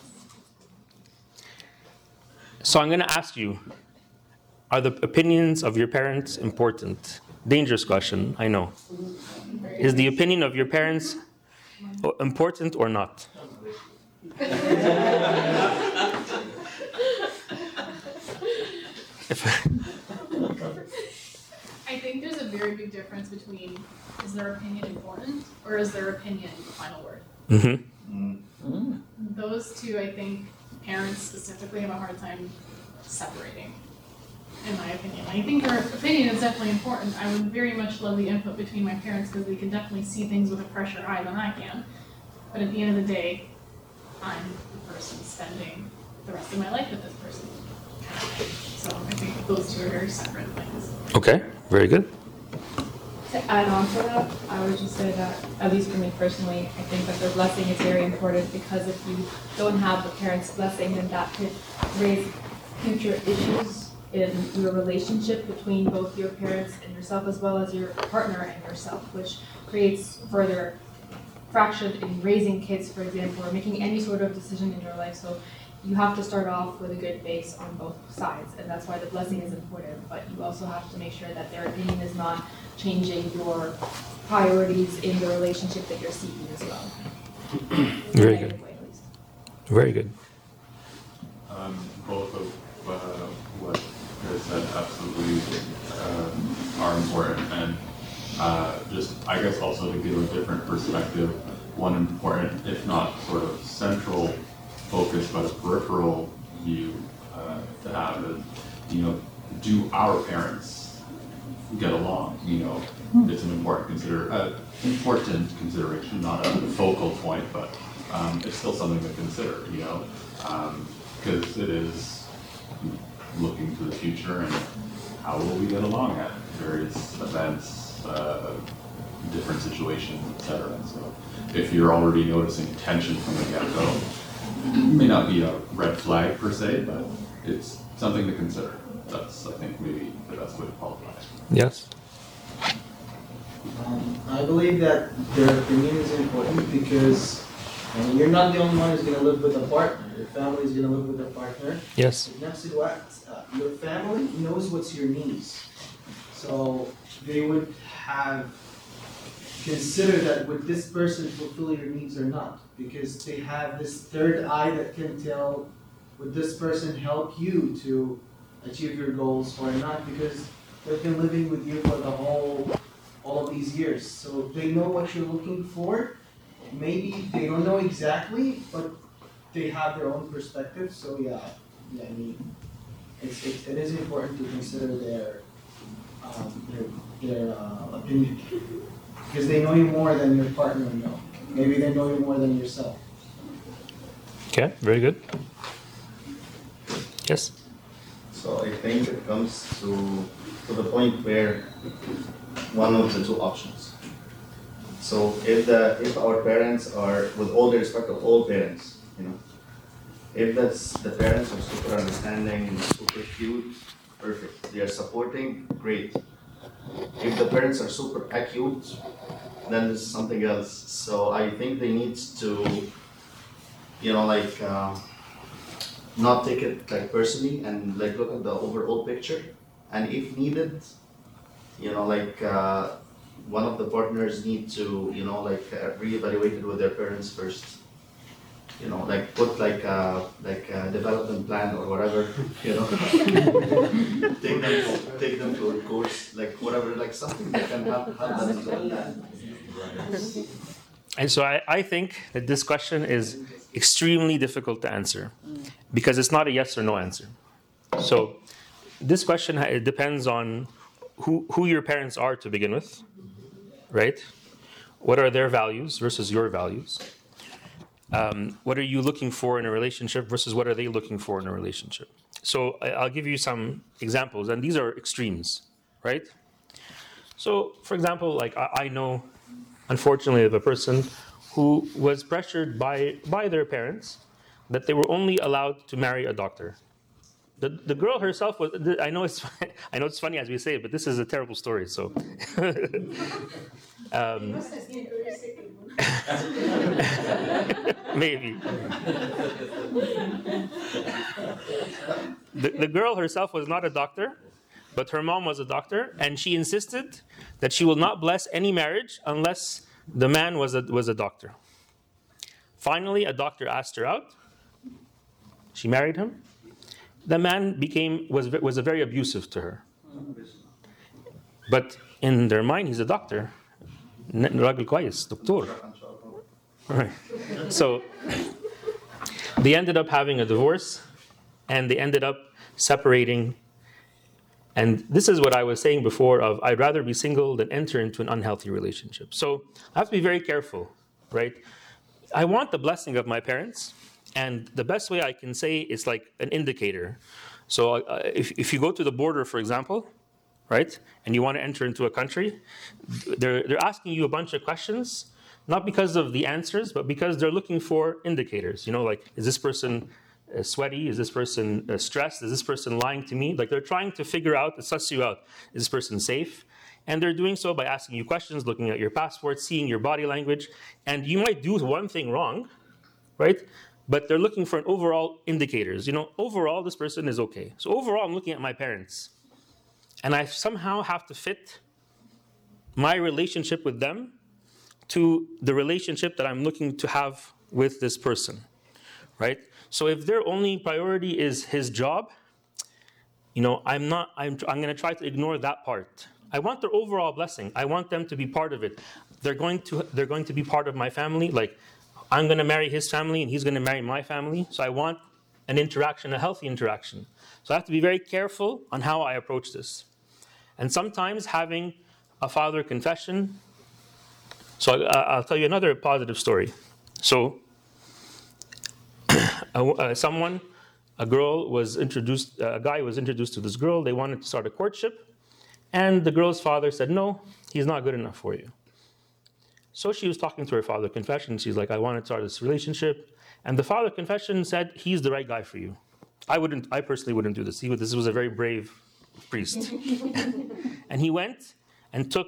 S2: So I'm going to ask you are the opinions of your parents important? Dangerous question, I know. Is the opinion of your parents important or not?
S11: I think there's a very big difference between is their opinion important or is their opinion the final word.
S2: Mhm.
S11: Those two, I think, parents specifically have a hard time separating, in my opinion. I think their opinion is definitely important. I would very much love the input between my parents because they can definitely see things with a fresher eye than I can. But at the end of the day, I'm the person spending the rest of my life with this person. So I think those two are very separate things.
S2: Okay, very good.
S8: To add on to that, I would just say that, at least for me personally, I think that the blessing is very important because if you don't have the parents' blessing, then that could raise future issues in your relationship between both your parents and yourself as well as your partner and yourself, which creates further fraction in raising kids, for example, or making any sort of decision in your life. So you have to start off with a good base on both sides, and that's why the blessing is important. But you also have to make sure that their opinion is not changing your priorities in the relationship that you're seeking as well.
S2: Very good.
S8: way.
S2: Very good.
S6: Um, both of, uh, what Said absolutely, um, are important, and, uh, just, I guess also to give a different perspective, one important, if not sort of central focus, but a peripheral view, uh, to have is, you know, do our parents get along, you know? It's an important consider, uh, important consideration, not a focal point, but, um, it's still something to consider, you know? Um, because it is looking to the future and how will we get along at various events, uh, different situations, etc. so if you're already noticing tension from the get-go, it may not be a red flag per se, but it's something to consider. That's, I think, maybe the best way to qualify it.
S2: Yes.
S7: Um, I believe that their opinion is important because, Mean, you're not the only one who's gonna live with a partner. Your family is gonna live with a partner.
S2: Yes.
S7: Next uh, your family knows what's your needs. So they would have considered that would this person fulfill your needs or not? Because they have this third eye that can tell, would this person help you to achieve your goals or not? Because they've been living with you for the whole, all of these years. So they know what you're looking for. Maybe they don't know exactly, but they have their own perspective, so yeah, yeah, I mean, it's, it's, it is important to consider their, um, their, their, uh, opinion. Because they know you more than your partner will know. Maybe they know you more than yourself.
S2: Okay, very good. Yes.
S13: So I think it comes to, to the point where one of the two options. So if the, if our parents are, with all the respect of all parents, you know, if that's, the parents are super understanding, super cute, perfect, they are supporting, great. If the parents are super acute, then it's something else. So I think they need to, you know, like, um, not take it like personally and like look at the overall picture and if needed you know like uh, one of the partners need to you know like uh, reevaluate it with their parents first you know, like put like a, like a development plan or whatever, you know. Take them, to- take them to a course, like whatever, like something that can help, help them develop that.
S2: And so I, I think that this question is extremely difficult to answer because it's not a yes or no answer. So this question ha- it depends on who, who your parents are to begin with, right? What are their values versus your values? Um, what are you looking for in a relationship versus what are they looking for in a relationship? So I'll give you some examples, and these are extremes, right? So, for example, like I, I know unfortunately, of a person who was pressured by, by their parents that they were only allowed to marry a doctor. The, the girl herself was, I know, it's, I know it's funny as we say it, but this is a terrible story. So, um, maybe. The, the girl herself was not a doctor, but her mom was a doctor, and she insisted that she will not bless any marriage unless the man was a, was a doctor. Finally, a doctor asked her out. She married him The man became was was very abusive to her. But in their mind, he's a doctor. ن- راجل كويس دكتور. Right. So they ended up having a divorce, and they ended up separating and this is what I was saying before of I'd rather be single than enter into an unhealthy relationship. So I have to be very careful, right? I want the blessing of my parents, and the best way I can say is like an indicator. So uh, if, if you go to the border, for example, right, and you want to enter into a country, they're, they're asking you a bunch of questions, not because of the answers, but because they're looking for indicators. You know, like, is this person uh, sweaty? Is this person uh, stressed? Is this person lying to me? Like, they're trying to figure out, to suss you out. Is this person safe? And they're doing so by asking you questions, looking at your passport, seeing your body language. And you might do one thing wrong, right? But they're looking for an overall indicators. You know, overall, this person is okay. So overall, I'm looking at my parents. And I somehow have to fit my relationship with them to the relationship that I'm looking to have with this person, right? So if their only priority is his job, you know, I'm not, I'm, I'm going to try to ignore that part. I want their overall blessing. I want them to be part of it. They're going to, they're going to be part of my family. Like, I'm going to marry his family and he's going to marry my family. So I want an interaction, a healthy interaction. So I have to be very careful on how I approach this. And sometimes having a father confession. So I, I'll tell you another positive story. So uh, someone, a girl was introduced, a guy was introduced to this girl. They wanted to start a courtship, and the girl's father said, "No, he's not good enough for you." So she was talking to her father confession. She's like, "I want to start this relationship," and the father confession said, "He's the right guy for you." I wouldn't, I personally wouldn't do this. He, this was a very brave priest, and he went and took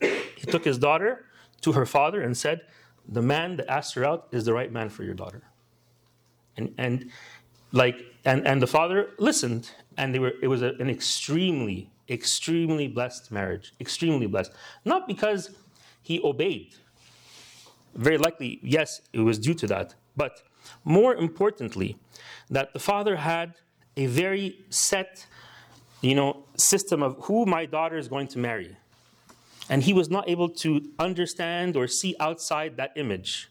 S2: he took his daughter to her father and said, "The man that asked her out is the right man for your daughter." And and like and and the father listened, and they were it was a, an extremely extremely blessed marriage, extremely blessed. Not because he obeyed. Very likely, yes, it was due to that, but more importantly, that the father had a very set, you know, system of who my daughter is going to marry. And he was not able to understand or see outside that image.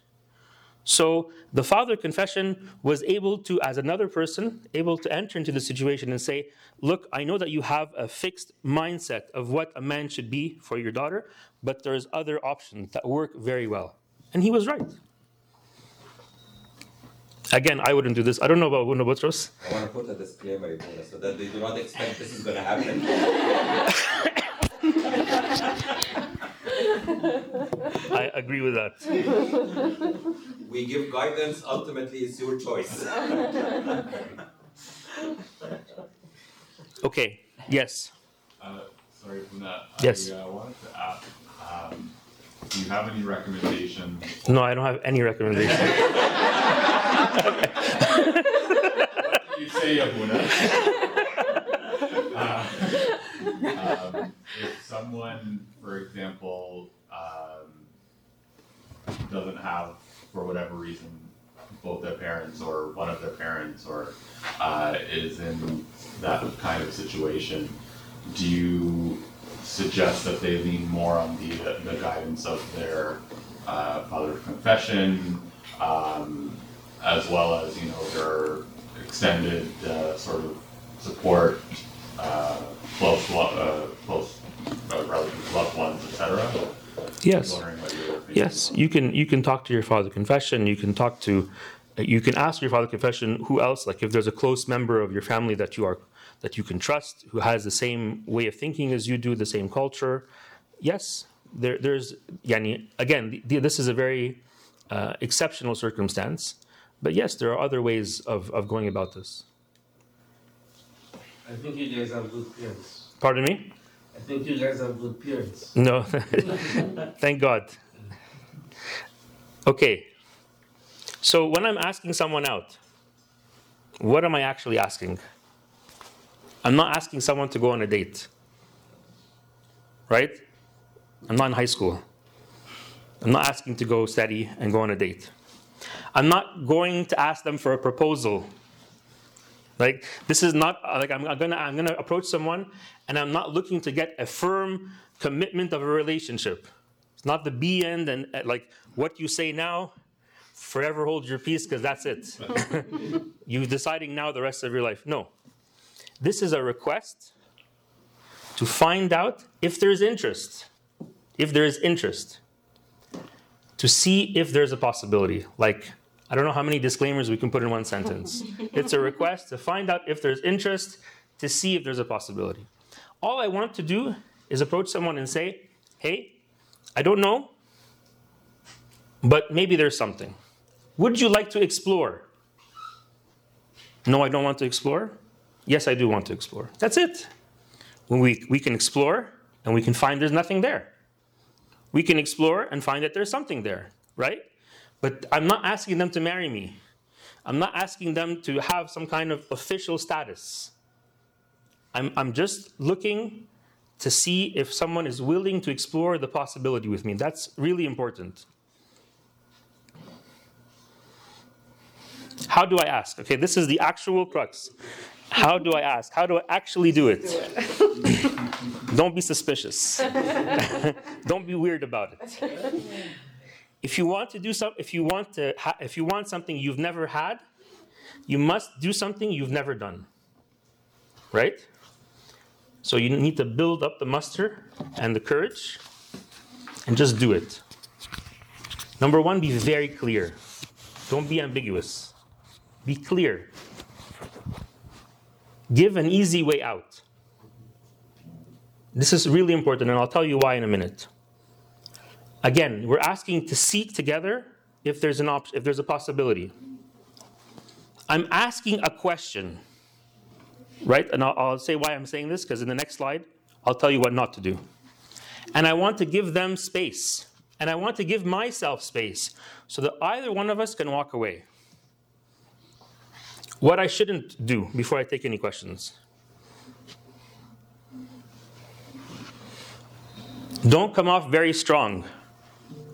S2: So the father confession was able to, as another person, able to enter into the situation and say, Look, I know that you have a fixed mindset of what a man should be for your daughter, but there's other options that work very well. And he was right. Again, I wouldn't do this. I don't know about Abuna Butros.
S1: I want to put a disclaimer in there so that they do not expect this is going to happen.
S2: I agree with that.
S1: We give guidance, ultimately, it's your choice.
S2: Okay, yes.
S6: Uh, sorry, Luna.
S2: Yes.
S6: I uh, wanted to ask, um, do you have any recommendations?
S2: No, I don't have any recommendation.
S6: What do you say, Abuna? Uh, um, if someone, for example, um, doesn't have, for whatever reason, both their parents or one of their parents or uh, is in that kind of situation, do you suggest that they lean more on the, the guidance of their uh, father confession, um, as well as, you know, their extended uh, sort of support, uh, close, lo- uh, close uh, relatives, loved ones, etc.
S2: Yes.
S6: Wondering what your opinion
S2: Yes, you can you can talk to your father confession. You can talk to, you can ask your father confession who else. Like if there's a close member of your family that you are that you can trust, who has the same way of thinking as you do, the same culture. Yes, there there's yani again. The, this is a very uh, exceptional circumstance, but yes, there are other ways of of going about this.
S14: I think you guys have good parents.
S2: Pardon me.
S14: I think you guys have good parents.
S2: No, thank God. Okay. So when I'm asking someone out, what am I actually asking? I'm not asking someone to go on a date. Right? I'm not in high school. I'm not asking to go study and go on a date. I'm not going to ask them for a proposal. Like this is not like I'm, I'm gonna I'm gonna approach someone and I'm not looking to get a firm commitment of a relationship. It's not the B end and uh, like what you say now, forever hold your peace because that's it. you deciding now the rest of your life. No, this is a request to find out if there's interest, if there is interest, to see if there's a possibility. Like I don't know how many disclaimers we can put in one sentence. it's a request to find out if there's interest, to see if there's a possibility. All I want to do is approach someone and say, hey, I don't know, but maybe there's something. Would you like to explore? No, I don't want to explore. Yes, I do want to explore. That's it. When we, we can explore and we can find there's nothing there. We can explore and find that there's something there, right? But I'm not asking them to marry me. I'm not asking them to have some kind of official status. I'm, I'm just looking to see if someone is willing to explore the possibility with me. That's really important. How do I ask? Okay, this is the actual crux. How do I ask? How do I actually do it? Don't be suspicious. Don't be weird about it. If you want to do some, if you want to, ha- if you want something you've never had, you must do something you've never done. Right? So you need to build up the muster and the courage and just do it. Number one, be very clear. Don't be ambiguous. Be clear. Give an easy way out. This is really important, and I'll tell you why in a minute. Again, we're asking to seek together if there's an op- if there's a possibility. I'm asking a question, right? And I'll, I'll say why I'm saying this because in the next slide, I'll tell you what not to do. And I want to give them space, and I want to give myself space so that either one of us can walk away. What I shouldn't do before I take any questions. Don't come off very strong.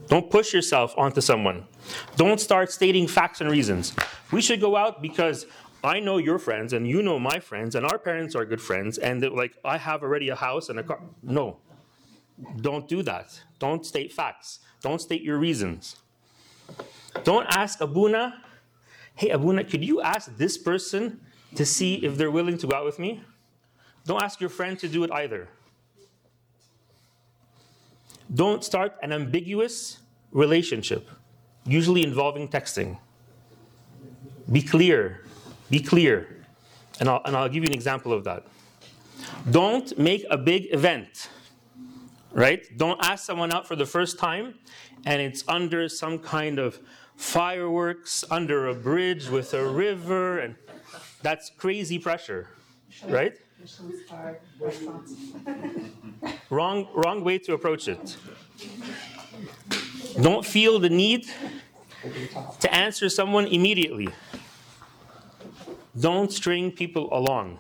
S2: Don't push yourself onto someone. Don't start stating facts and reasons. We should go out because I know your friends and you know my friends and our parents are good friends and like I have already a house and a car. No. Don't do that. Don't state facts. Don't state your reasons. Don't ask Abuna, hey Abuna, could you ask this person to see if they're willing to go out with me? Don't ask your friend to do it either. Don't start an ambiguous relationship, usually involving texting. Be clear. Be clear. And I'll, and I'll give you an example of that. Don't make a big event, right? Don't ask someone out for the first time and it's under some kind of fireworks, under a bridge with a river, and that's crazy pressure, right? wrong, wrong way to approach it. Don't feel the need to answer someone immediately. Don't string people along.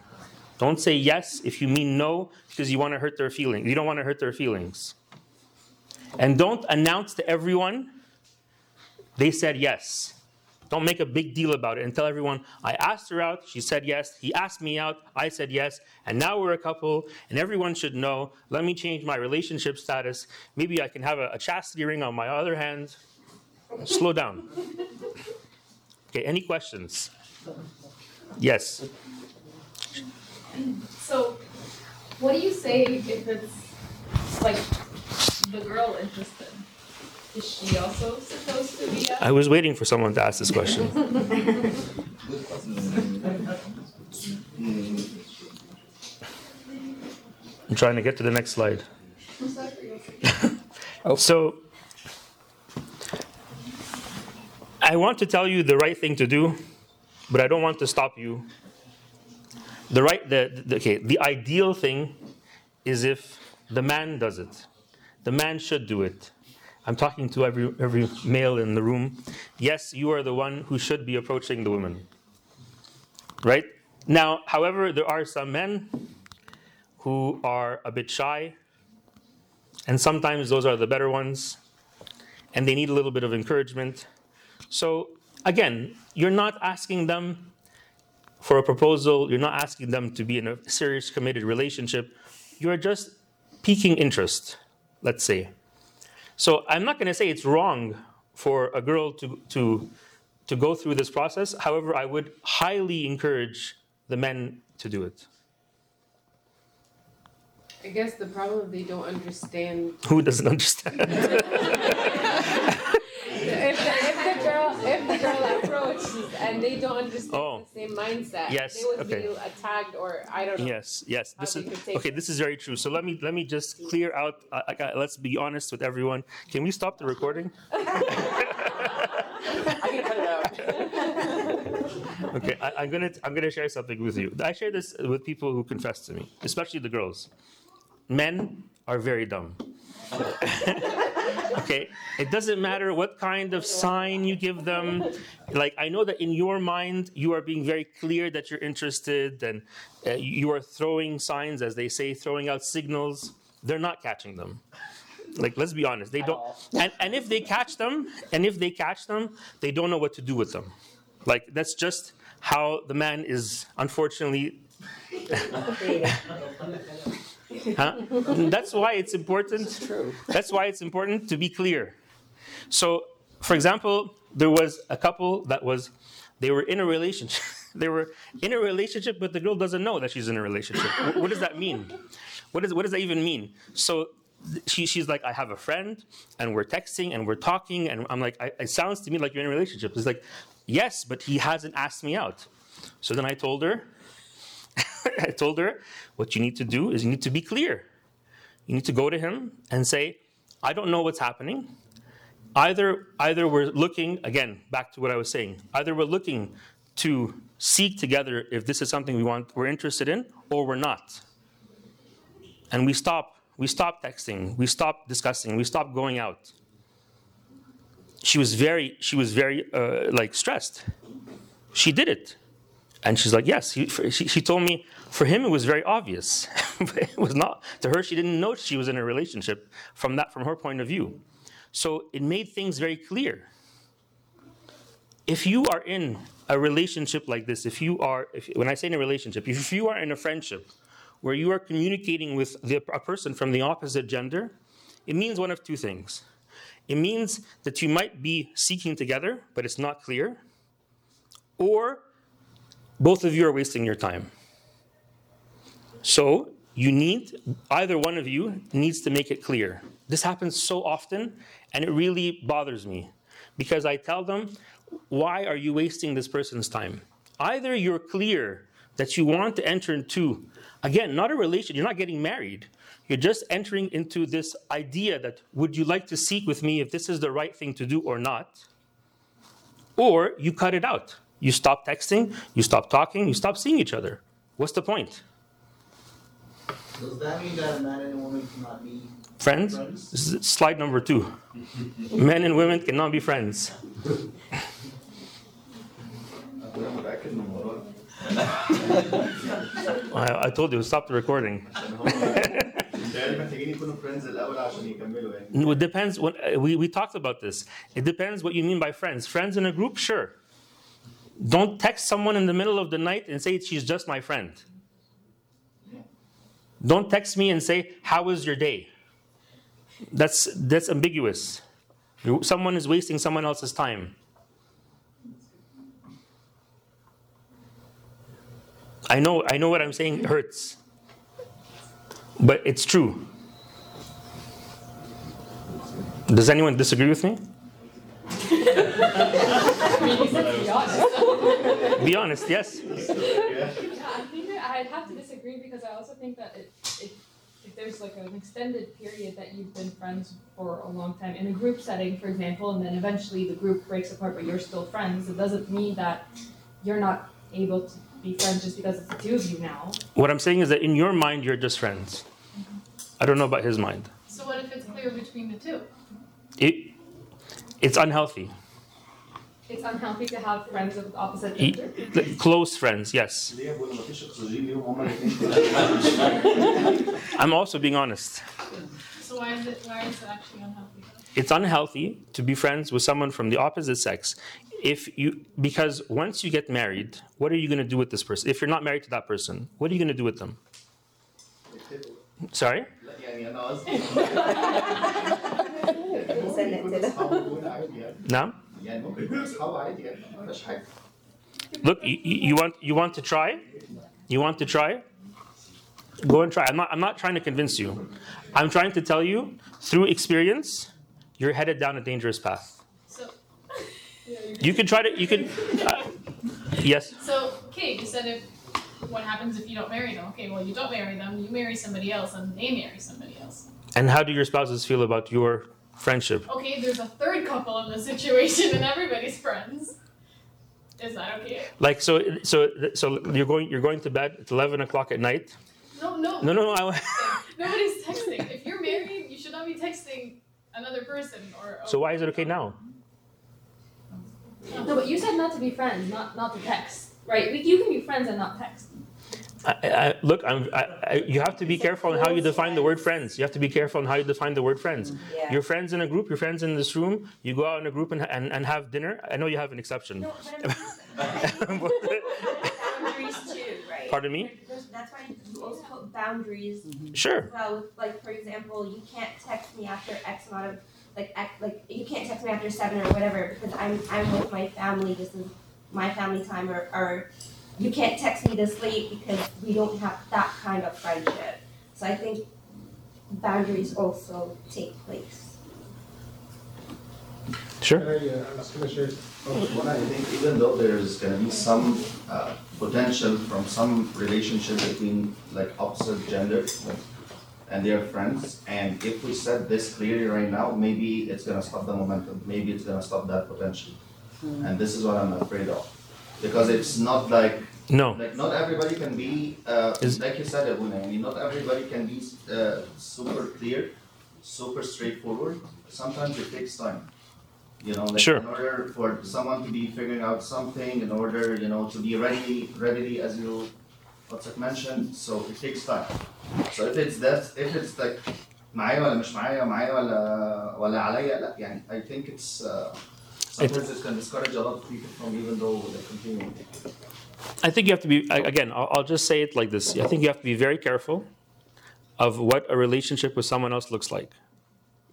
S2: Don't say yes if you mean no because you want to hurt their feelings. You don't want to hurt their feelings. And don't announce to everyone they said yes. Don't make a big deal about it and tell everyone, I asked her out, she said yes, he asked me out, I said yes, and now we're a couple, and everyone should know. Let me change my relationship status. Maybe I can have a, a chastity ring on my other hand. Slow down. Okay, any questions? Yes.
S11: So, what do you say if it's like the girl interested? Is she also supposed to be?
S2: I was waiting for someone to ask this question. I'm trying to get to the next slide. Oh. So, I want to tell you the right thing to do, but I don't want to stop you. The right, the, the okay, the ideal thing is if the man does it. The man should do it. I'm talking to every every male in the room. Yes, you are the one who should be approaching the women. Right? Now, however, there are some men who are a bit shy, and sometimes those are the better ones, and they need a little bit of encouragement. So, again, you're not asking them for a proposal, you're not asking them to be in a serious, committed relationship. You're just piquing interest, let's say. So, I'm not going to say it's wrong for a girl to, to, to go through this process. However, I would highly encourage the men to do it.
S10: I guess the problem they don't understand.
S2: Who doesn't understand?
S10: If the, if the girl if the girl approaches and they don't understand
S2: Oh.
S10: the same mindset,
S2: Yes,
S10: they would
S2: okay.
S10: feel attacked or I don't know.
S2: Yes, yes. This
S10: How
S2: is
S10: they could take
S2: okay. This is very true. So let me let me just clear out. I, I, let's be honest with everyone. Can we stop the recording? Okay, I, I'm gonna I'm gonna share something with you. I share this with people who confess to me, especially the girls. Men are very dumb. okay, it doesn't matter what kind of sign you give them. Like I know that in your mind you are being very clear that you're interested, and uh, you are throwing signs, as they say, throwing out signals. They're not catching them. Like let's be honest, they don't. And and if they catch them, and if they catch them, they don't know what to do with them. Like that's just how the man is unfortunately Huh? That's why it's important. That's why it's important to be clear. So, for example, there was a couple that was they were in a relationship. They were in a relationship, but the girl doesn't know that she's in a relationship. Wh- What does that mean? What, is, what does that even mean? So she, she's like, I have a friend, and we're texting, and we're talking, and I'm like, I, it sounds to me like you're in a relationship. It's like, yes, but he hasn't asked me out. So then I told her, I told her, what you need to do is you need to be clear. You need to go to him and say, I don't know what's happening. Either, either we're looking, again, back to what I was saying, either we're looking to seek together if this is something we want, we're interested in, or we're not. And we stop, we stop texting, we stop discussing, we stop going out. She was very, she was very, uh, like, stressed. She did it. And she's like, yes. She, she told me for him it was very obvious. it was not to her. She didn't know she was in a relationship from that from her point of view. So it made things very clear. If you are in a relationship like this, if you are, if, when I say in a relationship, if you are in a friendship where you are communicating with the, a person from the opposite gender, it means one of two things. It means that you might be seeking together, but it's not clear, or both of you are wasting your time. So you need, either one of you needs to make it clear. This happens so often, and it really bothers me because I tell them, why are you wasting this person's time? Either you're clear that you want to enter into, again, not a relation, you're not getting married. You're just entering into this idea that would you like to seek with me if this is the right thing to do or not? Or you cut it out. You stop texting, you stop talking, you stop seeing each other. What's the point?
S7: Does that mean that a man and a woman cannot be
S2: friends? friends? Slide number two. men and women cannot be friends. I, I told you, stop the recording. it depends. What, we, we talked about this. It depends what you mean by friends. Friends in a group, sure. Don't text someone in the middle of the night and say she's just my friend. Don't text me and say, How was your day? That's, that's ambiguous. Someone is wasting someone else's time. I know, I know what I'm saying hurts, but it's true. Does anyone disagree with me?
S8: I mean, you said to be honest.
S2: Yes.
S8: Yeah, I think that I'd have to disagree because I also think that it, it, if there's like an extended period that you've been friends for a long time in a group setting, for example, and then eventually the group breaks apart but you're still friends, it doesn't mean that you're not able to be friends just because it's the two of you now.
S2: What I'm saying is that in your mind, you're just friends. Mm-hmm. I don't know about his mind.
S11: So what if it's clear between the two?
S2: It, it's unhealthy.
S8: It's unhealthy to have friends of opposite
S2: E-
S8: gender.
S2: Close friends, yes.
S13: ليه بقول مفيش اكسجين ليهم هما الاثنين
S2: I'm also being honest.
S11: So why is it why is it actually unhealthy?
S2: It's unhealthy to be friends with someone from the opposite sex. If you because once you get married, what are you going to do with this person? If you're not married to that person, what are you going to do with them? Sorry?
S13: لا يعني انا قصدي
S4: Send it to them.
S13: اصحاب دول عادي يعني
S2: No?
S13: يعني ممكن يكونوا اصحاب عادي يعني ما فيهاش حاجه
S2: Look, you, you you want you want to try? You want to try? Go and try. I'm not I'm not trying to convince you. I'm trying to tell you through experience, you're headed down a dangerous path.
S11: So
S2: You could try to you could uh, yes.
S11: so okay, you said if what happens if you don't marry them? Okay, well you don't marry them, you marry somebody else and they marry somebody else.
S2: And how do your spouses feel about your friendship?
S11: Okay, there's a third couple in the situation and everybody's friends. Is that okay?
S2: Like so so so you're going you're going to bed at eleven o'clock at night.
S11: No, no.
S2: No no no. I,
S11: Nobody's texting. If you're married, you should not be texting another person or.
S2: so why is it okay now?
S8: No, but you said not to be friends, not not to text, right? We, you can be friends and not text.
S2: I, I, look, I'm, I, I, you have to be careful on how you define the word friends. You have to be careful on how you define the word friends.
S4: Mm, yeah.
S2: You're friends in a group. You're friends in this room. You go out in a group and, and, and have dinner. I know you have an exception.
S3: No, boundaries too, right?
S2: Pardon me?
S3: There's- That's why you also put boundaries. Mm-hmm.
S2: Sure.
S3: Well, like for example, you can't text me after X amount of like X, like you can't text me after seven or whatever because I'm I'm with my family. This is my family time, or or you can't text me this late because we don't have that kind of friendship. So I think boundaries also take place.
S2: Sure.
S15: Can I, uh, I gonna share.
S13: What I think, even though there's gonna be some uh, potential from some relationship between like opposite genders like, and their friends, and if we said this clearly right now, maybe it's gonna stop the momentum, maybe it's gonna stop that potential. And this is what I'm afraid of, because it's not like
S2: No.
S13: like not everybody can be uh,
S2: Is-
S13: like you said, Abuna, I mean, not everybody can be uh, super clear, super straightforward. Sometimes it takes time. You know, like
S2: Sure.
S13: in order for someone to be figuring out something, in order, you know, to be ready, readily as you what's it mentioned, so it takes time. So if it's that, if it's like معايا ولا مش معايا, معايا ولا ولا عليا, لا, يعني I think it's uh, sometimes it can discourage a lot of people from even though they continue.
S2: I think you have to be, again, I'll, I'll just say it like this. I think you have to be very careful of what a relationship with someone else looks like.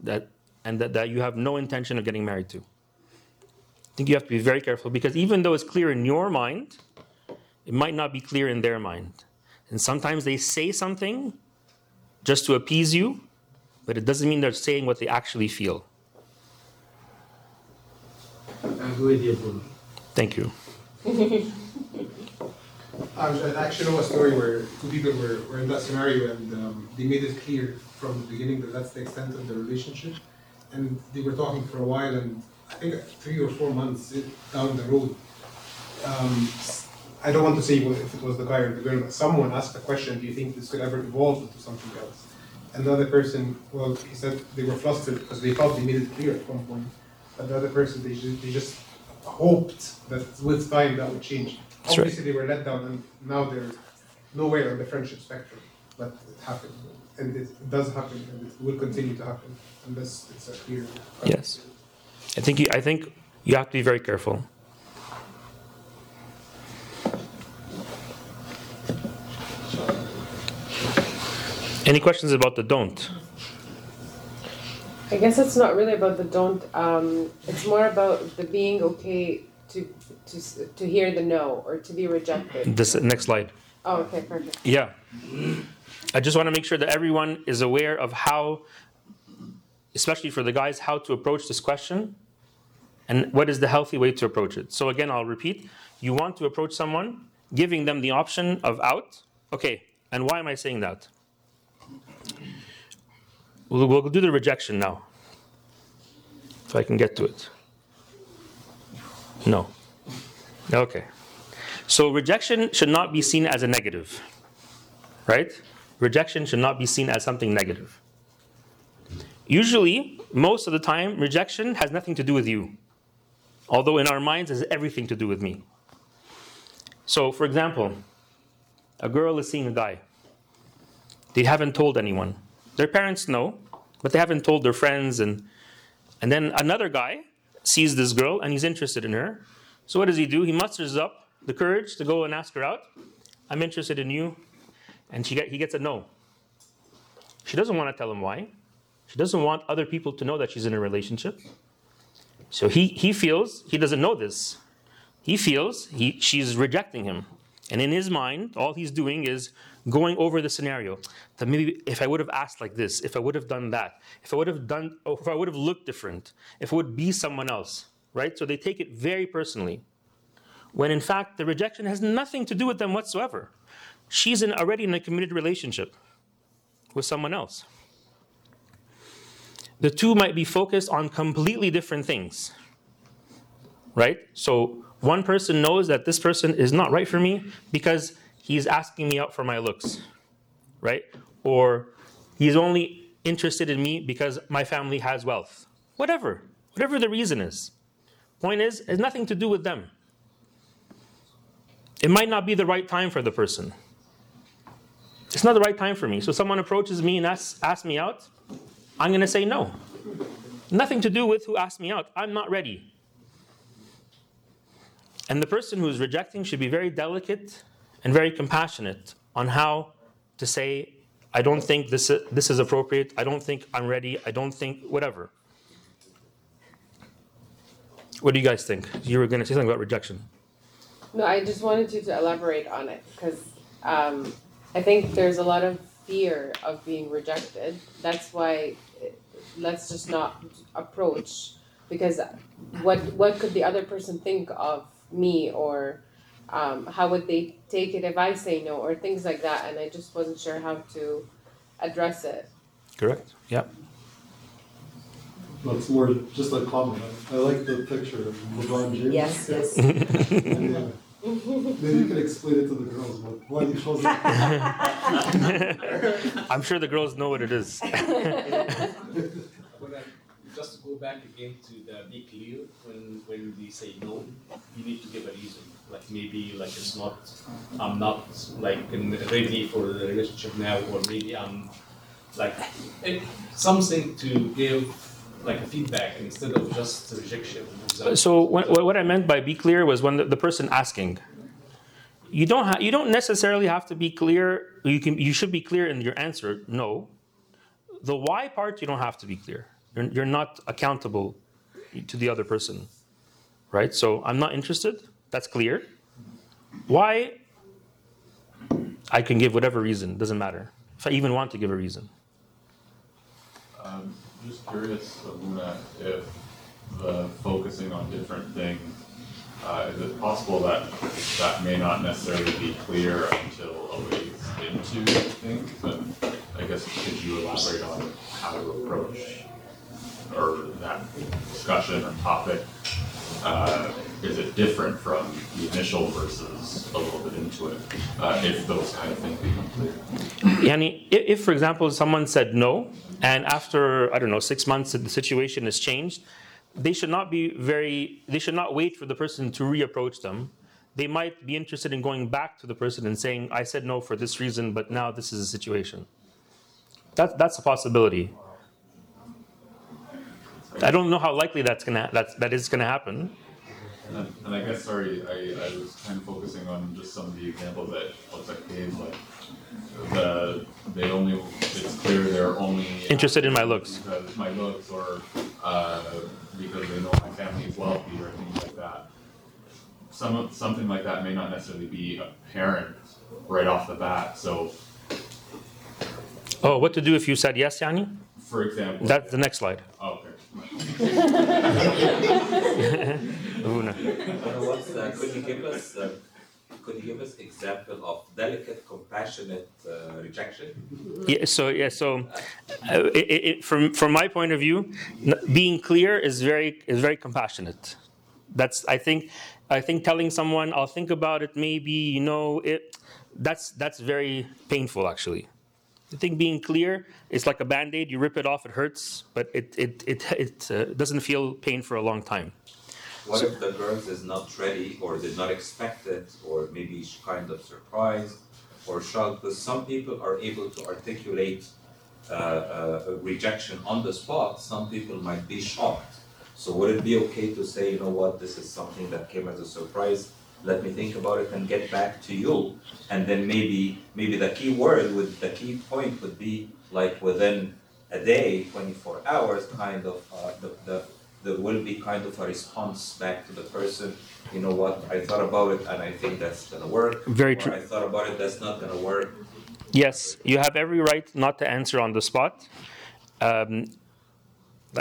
S2: That, and that, that you have no intention of getting married to. I think you have to be very careful because even though it's clear in your mind, it might not be clear in their mind. And sometimes they say something just to appease you, but it doesn't mean they're saying what they actually feel.
S14: With you, Bruno.
S2: Thank you.
S15: I was- actually know a story where two people were, were in that scenario and um, they made it clear from the beginning that that's the extent of the relationship. And they were talking for a while and I think three or four months down the road, um, I don't want to say if it was the guy or the girl, but someone asked a question, do you think this could ever evolve into something else? And the other person, well, he said they were flustered because they thought they made it clear at one point another person, they just, they just hoped that with time that would change.
S2: That's right.
S15: Obviously, they were let down, and now they're nowhere on the friendship spectrum. But it happened, and it does happen, and it will continue to happen unless it's a clear.
S2: Yes, I think you, I think you have to be very careful. Any questions about the don't?
S10: I guess it's not really about the don't. Um, it's more about the being okay to to to hear the no or to be rejected.
S2: This next slide.
S10: Oh, okay, perfect.
S2: Yeah. I just want to make sure that everyone is aware of how, especially for the guys, how to approach this question and what is the healthy way to approach it. So, again, I'll repeat you want to approach someone, giving them the option of out. Okay, and why am I saying that? We'll, we'll do the rejection now. If I can get to it. No. Okay. So rejection should not be seen as a negative, right? Rejection should not be seen as something negative. Usually, most of the time, rejection has nothing to do with you, although in our minds, it has everything to do with me. So, for example, a girl is seeing a guy. They haven't told anyone. Their parents know, but they haven't told their friends. And, and then another guy sees this girl and he's interested in her. So, what does he do? He musters up the courage to go and ask her out. I'm interested in you. And she get, he gets a no. She doesn't want to tell him why. She doesn't want other people to know that she's in a relationship. So he, he feels, he doesn't know this. He feels he, she's rejecting him. And in his mind, all he's doing is going over the scenario. That maybe if I would have asked like this, if I would have done that, if I would have done, oh, if I would have looked different, if it would be someone else, right? So they take it very personally when in fact the rejection has nothing to do with them whatsoever. She's in, already in a committed relationship with someone else. The two might be focused on completely different things, right? So one person knows that this person is not right for me because he's asking me out for my looks, right? Or he's only interested in me because my family has wealth. Whatever, whatever the reason is. Point is, it has nothing to do with them. It might not be the right time for the person. It's not the right time for me. So someone approaches me and asks, asks me out, I'm going to say no. Nothing to do with who asked me out. I'm not ready. And the person who's rejecting should be very delicate and very compassionate on how to say, I don't think this, this is appropriate. I don't think I'm ready. I don't think whatever. What do you guys think? You were going to say something about rejection.
S10: No, I just wanted you to elaborate on it because um, I think there's a lot of fear of being rejected. That's why eh, let's just not approach because what what could the other person think of me or um, how would they take it if I say no or things like that and I just wasn't sure how to address it.
S2: Correct? Yeah.
S16: That's more just a comment. I I like the picture of LeBron James.
S4: Yes, yes.
S16: And, uh, Maybe you could explain it to the girls, but why you chose it.
S2: I'm sure the girls know what it is.
S14: But uh, just to go back again to the be clear, when, when we say no, you need to give a reason. Like maybe like it's not, I'm not like ready for the relationship now, or maybe I'm like, eh, something to give like a feedback instead of just rejection.
S2: So what, what I meant by be clear was when the, the person asking. You don't ha- you don't necessarily have to be clear. You can you should be clear in your answer. No. The why part you don't have to be clear. You're, you're not accountable to the other person, right? So I'm not interested. That's clear. Why? I can give whatever reason. Doesn't matter. If I even want to give a reason.
S6: Um, just curious, Luna, if the focusing on different things, uh, is it possible that that may not necessarily be clear until a ways into things? And I guess could you elaborate on how to approach or that discussion or topic? Uh, is it different from the initial versus a little bit into it, uh, if those kind of things become clear?
S2: Yani, if, for example, someone said no, and after, I don't know, six months, the situation has changed, they should not be very, they should not wait for the person to reapproach them. They might be interested in going back to the person and saying, I said no for this reason, but now this is the situation. That, that's a possibility. I don't know how likely that's gonna, that's, that is gonna happen,
S6: And, and I guess, sorry, I, I was kind of focusing on just some of the examples that Otzak gave, like, the, they only, it's clear they're only.
S2: Interested in my looks.
S6: Because my looks, or, uh, because they know my family is wealthy, or things like that. Some, something like that may not necessarily be apparent right off the bat, so,
S2: Oh, what to do if you said yes, Yani?
S6: for example.
S2: That's the next slide.
S6: Oh,
S2: Abuna.
S1: Uh, what's that? Could you give us, uh, could you give us example of delicate, compassionate uh, rejection?
S2: Yeah, so yeah, so uh, it, it, it- from from my point of view, n- being clear is very is very compassionate. That's I think I think telling someone I'll think about it maybe you know it that's that's very painful actually. I think being clear is like a band-aid. You rip it off, it hurts, but it it it, it uh, doesn't feel pain for a long time.
S1: What if the girl is not ready or did not expect it, or maybe kind of surprised or shocked? Because some people are able to articulate uh, uh, rejection on the spot, some people might be shocked. So would it be okay to say, you know what, this is something that came as a surprise, let me think about it and get back to you? And then maybe, maybe the key word would, the key point would be like within a day, twenty-four hours, kind of, uh, the, the, there will be kind of a response back to the person, you know what, I thought about it and I think that's gonna work.
S2: Very true.
S1: I thought about it, that's not gonna work.
S2: Yes, you have every right not to answer on the spot. Um,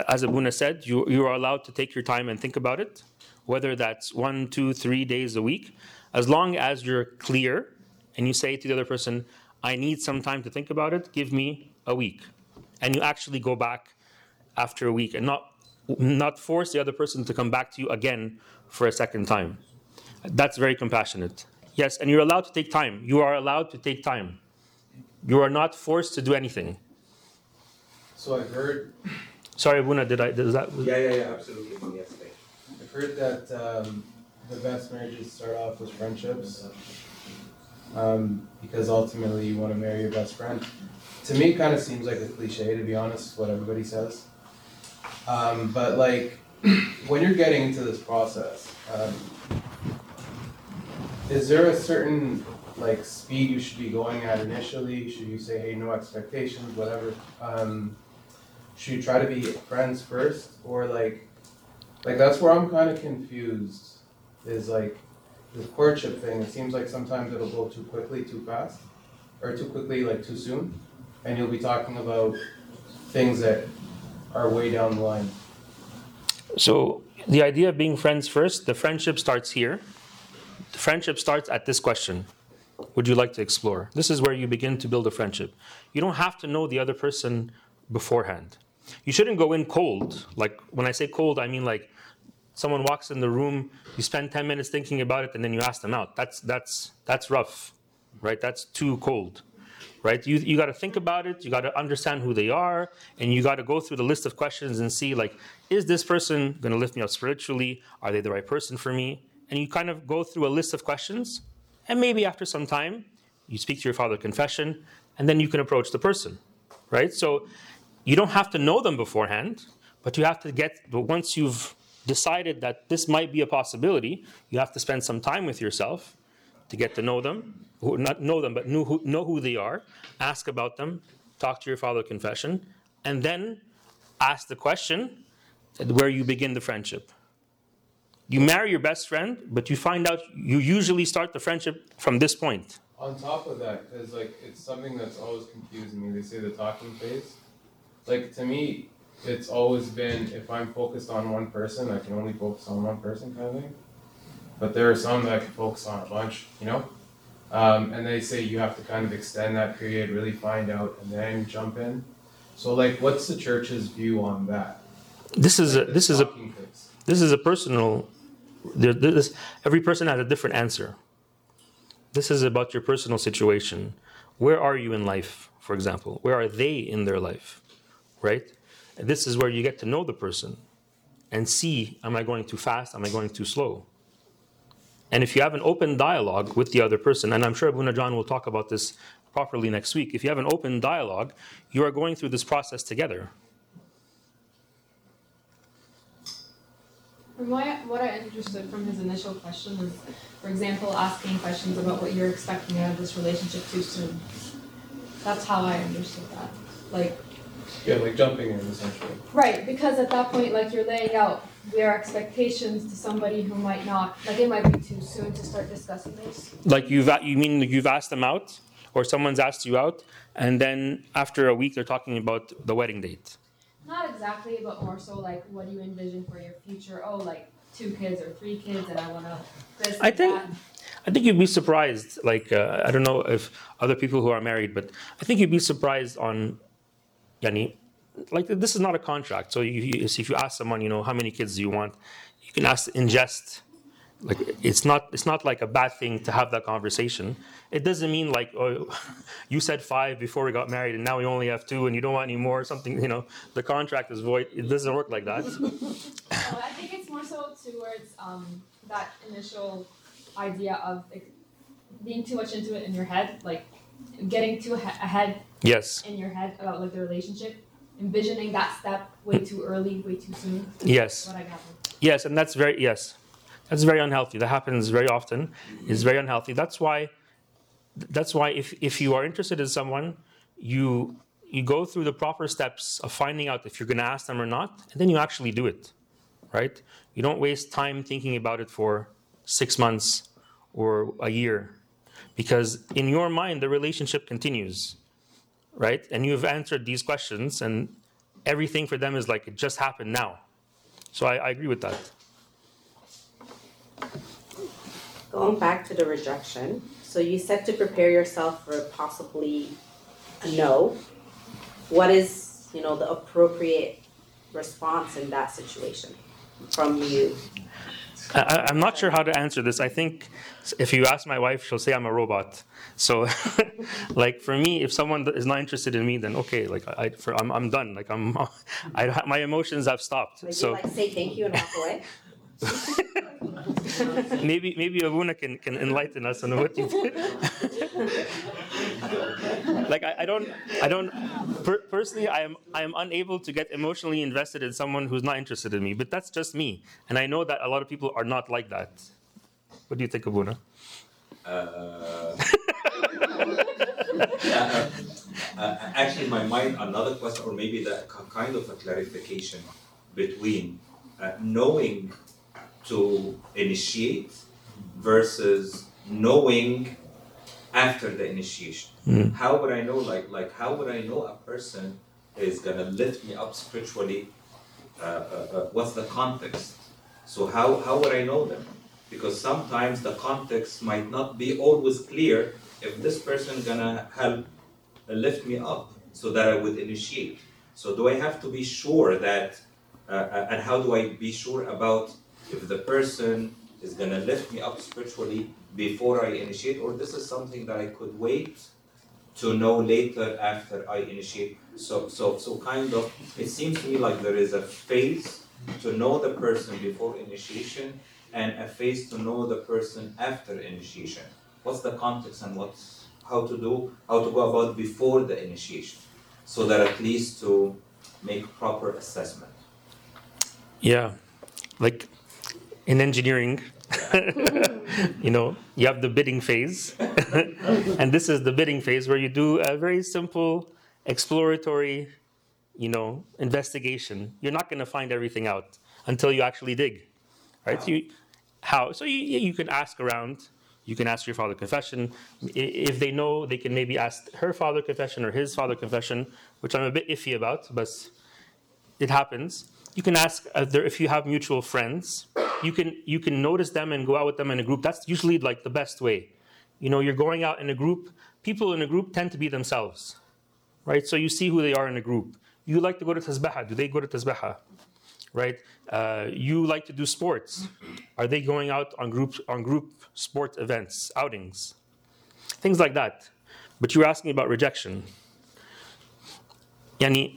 S2: as Abuna said, you, you are allowed to take your time and think about it, whether that's one, two, three days a week, as long as you're clear and you say to the other person, I need some time to think about it, give me a week. And you actually go back after a week and not, not force the other person to come back to you again for a second time. That's very compassionate. Yes, and you're allowed to take time. You are allowed to take time. You are not forced to do anything.
S17: So I've heard,
S2: Sorry, Abuna, did I, does that?
S1: Yeah, yeah, yeah, absolutely, yes, thank you.
S17: I've heard that um, the best marriages start off with friendships. Um, because ultimately you want to marry your best friend. To me, it kind of seems like a cliche, to be honest, what everybody says. Um, but like, when you're getting into this process, um, is there a certain like speed you should be going at initially? Should you say, hey, no expectations, whatever? Um, should you try to be friends first, or like, like that's where I'm kind of confused. Is like the courtship thing. It seems like sometimes it'll go too quickly, too fast, or too quickly, like too soon, and you'll be talking about things that are way down the line.
S2: So the idea of being friends first, the friendship starts here. The friendship starts at this question. Would you like to explore? This is where you begin to build a friendship. You don't have to know the other person beforehand. You shouldn't go in cold. Like when I say cold, I mean like someone walks in the room, you spend 10 minutes thinking about it and then you ask them out. That's that's that's rough. Right? That's too cold. Right? You you got to think about it, you got to understand who they are, and you got to go through the list of questions and see like is this person going to lift me up spiritually? Are they the right person for me? And you kind of go through a list of questions, and maybe after some time, you speak to your father confession, and then you can approach the person, right? So you don't have to know them beforehand, but you have to get, but once you've decided that this might be a possibility, you have to spend some time with yourself to get to know them, not know them, but know who, know who they are, ask about them, talk to your father confession, and then ask the question where you begin the friendship. You marry your best friend, but you find out you usually start the friendship from this point.
S17: On top of that, because like it's something that's always confusing me. They say the talking phase. Like to me, it's always been if I'm focused on one person, I can only focus on one person kind of thing. But there are some that I can focus on a bunch, you know. Um, and they say you have to kind of extend that period, really find out, and then jump in. So like, what's the church's view on that?
S2: This is a
S17: the
S2: this is a this is a personal. There, this, every person has a different answer. This is about your personal situation. Where are you in life, for example? Where are they in their life, right? And this is where you get to know the person and see: Am I going too fast? Am I going too slow? And if you have an open dialogue with the other person, and I'm sure Abuna John will talk about this properly next week. If you have an open dialogue, you are going through this process together.
S8: From what I, what I understood from his initial question is, for example, asking questions about what you're expecting out of this relationship too soon. That's how I understood that. Like,
S17: Yeah, like jumping in essentially.
S8: right, because at that point, like you're laying out their expectations to somebody who might not, like it might be too soon to start discussing this.
S2: Like you've a- you mean you've asked them out, or someone's asked you out, and then after a week they're talking about the wedding date.
S8: Not exactly, but more so like, what do you envision for your future? Oh, like two kids or three kids, and I wanna this.
S2: I
S8: and
S2: think
S8: that.
S2: I think you'd be surprised. Like uh, I don't know if other people who are married, but I think you'd be surprised on, Yani, like this is not a contract. So you, you, if you ask someone, you know, how many kids do you want, you can ask in jest. Like it's not it's not like a bad thing to have that conversation. It doesn't mean like oh, you said five before we got married and now we only have two and you don't want any more. Something you know the contract is void. It doesn't work like that.
S8: No, I think it's more so towards um, that initial idea of being too much into it in your head, like getting too ahead
S2: Yes.
S8: in your head about like the relationship, envisioning that step way too early, way too soon.
S2: Yes.
S8: What I.
S2: Yes, and that's very yes, that's very unhealthy. That happens very often. It's very unhealthy. That's why. That's why if if you are interested in someone, you you go through the proper steps of finding out if you're going to ask them or not, and then you actually do it, right? You don't waste time thinking about it for six months or a year, because in your mind the relationship continues, right? And you've answered these questions, and everything for them is like it just happened now. So I, I agree with that.
S4: Going back to the rejection, so you said to prepare yourself for possibly a no. What is, you know, the appropriate response in that situation from you?
S2: I, I'm not sure how to answer this. I think if you ask my wife, she'll say I'm a robot. So, like for me, if someone is not interested in me, then okay, like I, for, I'm, I'm done. Like I'm, I, my emotions have stopped.
S4: Would
S2: So
S4: like say thank you and walk away?
S2: maybe maybe Abuna can, can enlighten us on what you did. like I, I don't I don't per, personally I am I am unable to get emotionally invested in someone who's not interested in me. But that's just me, and I know that a lot of people are not like that. What do you think, Abuna?
S1: Uh, uh, uh, actually, in my mind, another question, or maybe that kind of a clarification between uh, knowing to initiate versus knowing after the initiation.
S2: Mm.
S1: How would I know? Like, like how would I know a person is gonna lift me up spiritually? Uh, uh, uh, what's the context? So how how would I know them? Because sometimes the context might not be always clear if this person gonna help lift me up so that I would initiate. So do I have to be sure that, uh, uh, and how do I be sure about if the person is gonna lift me up spiritually before I initiate, or this is something that I could wait to know later after I initiate. So, so, so kind of, it seems to me like there is a phase to know the person before initiation and a phase to know the person after initiation. What's the context and what's how to do, how to go about before the initiation, so that at least to make proper assessment.
S2: Yeah, like in engineering, you know, you have the bidding phase, and this is the bidding phase where you do a very simple exploratory, you know, investigation. You're not going to find everything out until you actually dig, right? So you, how? So you you can ask around. You can ask your father confession. If they know, they can maybe ask her father confession or his father confession, which I'm a bit iffy about, but it happens. You can ask if you have mutual friends. You can you can notice them and go out with them in a group. That's usually like the best way. You know, you're going out in a group. People in a group tend to be themselves, right? So you see who they are in a group. You like to go to tasbaha. Do they go to tasbaha? Right? Uh, you like to do sports. Are they going out on group on group sport events, outings, things like that? But you were asking about rejection. Yani,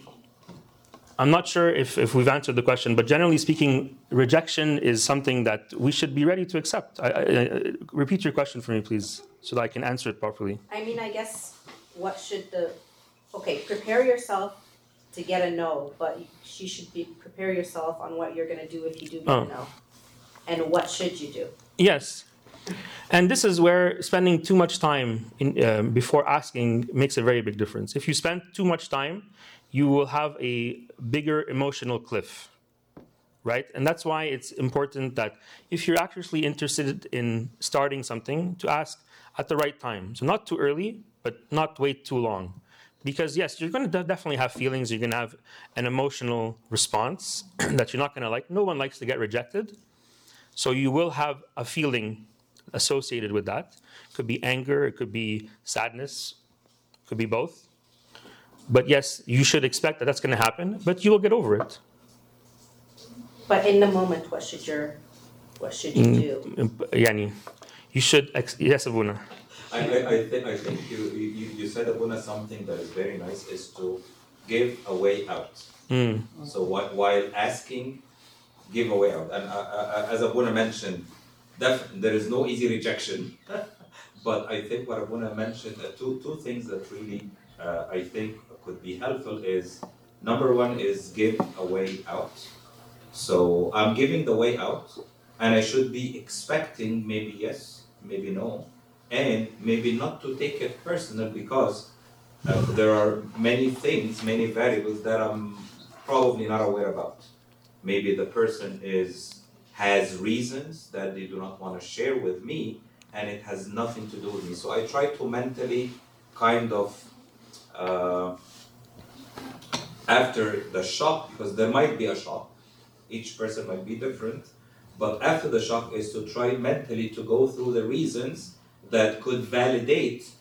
S2: I'm not sure if, if we've answered the question, but generally speaking, rejection is something that we should be ready to accept. I, I, I- repeat your question for me, please, so that I can answer it properly.
S4: I mean, I guess what should the, okay, prepare yourself to get a no, but she should be, prepare yourself on what you're gonna do if you do get
S2: Oh.
S4: a no. and what should you do?
S2: Yes. And this is where spending too much time in, um, before asking makes a very big difference. If you spend too much time, you will have a bigger emotional cliff, right? And that's why it's important that if you're actually interested in starting something, to ask at the right time. So not too early, but not wait too long. Because yes, you're going to definitely have feelings. You're going to have an emotional response that you're not going to like. No one likes to get rejected. So you will have a feeling associated with that. It could be anger, it could be sadness, it could be both. But yes, you should expect that that's going to happen, but you will get over it.
S4: But in the moment, what should your, what should you do?
S2: Mm, Yani, you should, ex- yes, Abuna.
S1: I, I, I think, I think you, you, you said, Abuna, something that is very nice, is to give a way out.
S2: Mm.
S1: So while, while asking, give a way out. And uh, uh, as Abuna mentioned, def- there is no easy rejection. but I think what Abuna mentioned, uh, two, two things that really uh, I think could be helpful is number one is give a way out. So I'm giving the way out, and I should be expecting maybe yes, maybe no, and maybe not to take it personal because uh, there are many things, many variables that I'm probably not aware about. Maybe the person is has reasons that they do not want to share with me, and it has nothing to do with me. So I try to mentally kind of uh, after the shock, because there might be a shock, each person might be different, but after the shock is to try mentally to go through the reasons that could validate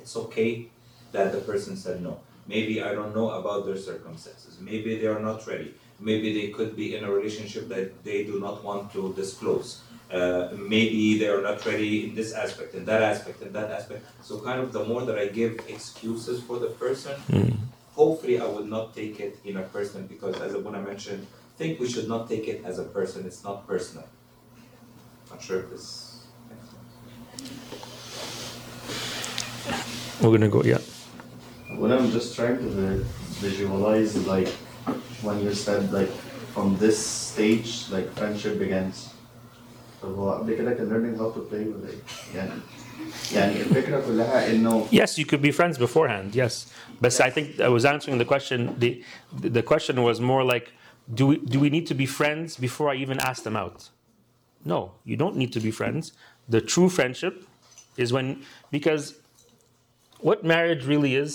S1: it's okay that the person said no. Maybe I don't know about their circumstances. Maybe they are not ready. Maybe they could be in a relationship that they do not want to disclose. Uh, maybe they are not ready in this aspect, in that aspect, in that aspect. So, kind of the more that I give excuses for the person, hopefully I would not take it in a person because, as Abuna mentioned, I think we should not take it as a person. It's not personal. Not sure if this.
S2: We're going to go, yeah.
S13: What I'm just trying to vi- visualize, like, when you said, like, from this stage, like, friendship begins فهو قبل كده كان learning how to play ولا ايه؟ يعني يعني الفكرة كلها إنه
S2: Yes, you could be friends beforehand. Yes, but I think I was answering the question. the The question was more like, do we do we need to be friends before I even ask them out? No, you don't need to be friends. The true friendship is when because what marriage really is,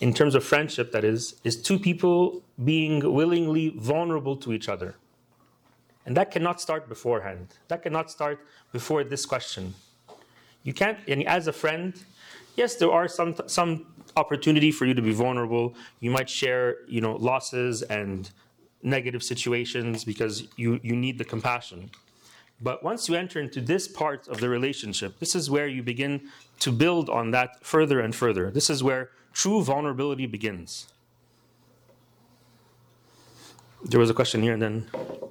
S2: in terms of friendship, that is, is two people being willingly vulnerable to each other. And that cannot start beforehand. That cannot start before this question. You can't, and as a friend, yes, there are some some opportunity for you to be vulnerable. You might share, you know, losses and negative situations because you you need the compassion. But once you enter into this part of the relationship, this is where you begin to build on that further and further. This is where true vulnerability begins. There was a question here, and then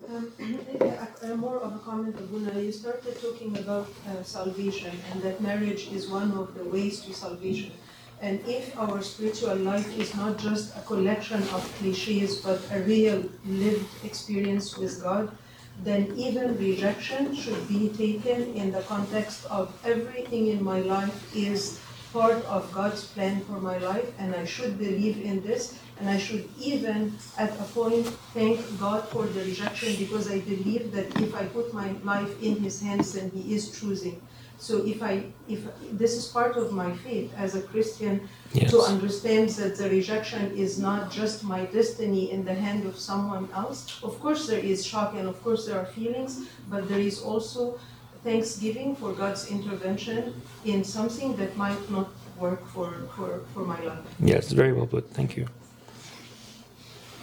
S9: Um, more of a comment, Abuna. You started talking about uh, salvation and that marriage is one of the ways to salvation. And if our spiritual life is not just a collection of cliches but a real lived experience with God, then even rejection should be taken in the context of everything in my life is part of God's plan for my life, and I should believe in this, and I should even, at a point, thank God for the rejection because I believe that if I put my life in His hands, then He is choosing. So if I, if this is part of my faith as a Christian, to understand that the rejection is not just my destiny in the hand of someone else. Of course, there is shock and of course there are feelings, but there is also thanksgiving for God's intervention in something that might not work for, for, for my life.
S2: yes, very well put. Thank you.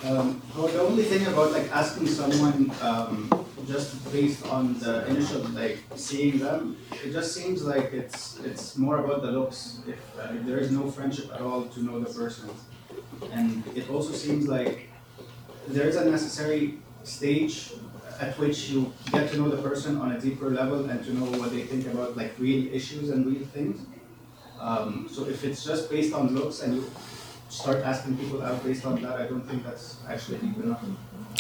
S18: Um, well, the only thing about like asking someone um, just based on the initial like seeing them, it just seems like it's it's more about the looks. If, uh, if there is no friendship at all to know the person, and it also seems like there is a necessary stage at which you get to know the person on a deeper level and to know what they think about like real issues and real things. Um, so if it's just based on looks and you start asking people out based on that, I don't think that's actually deep enough.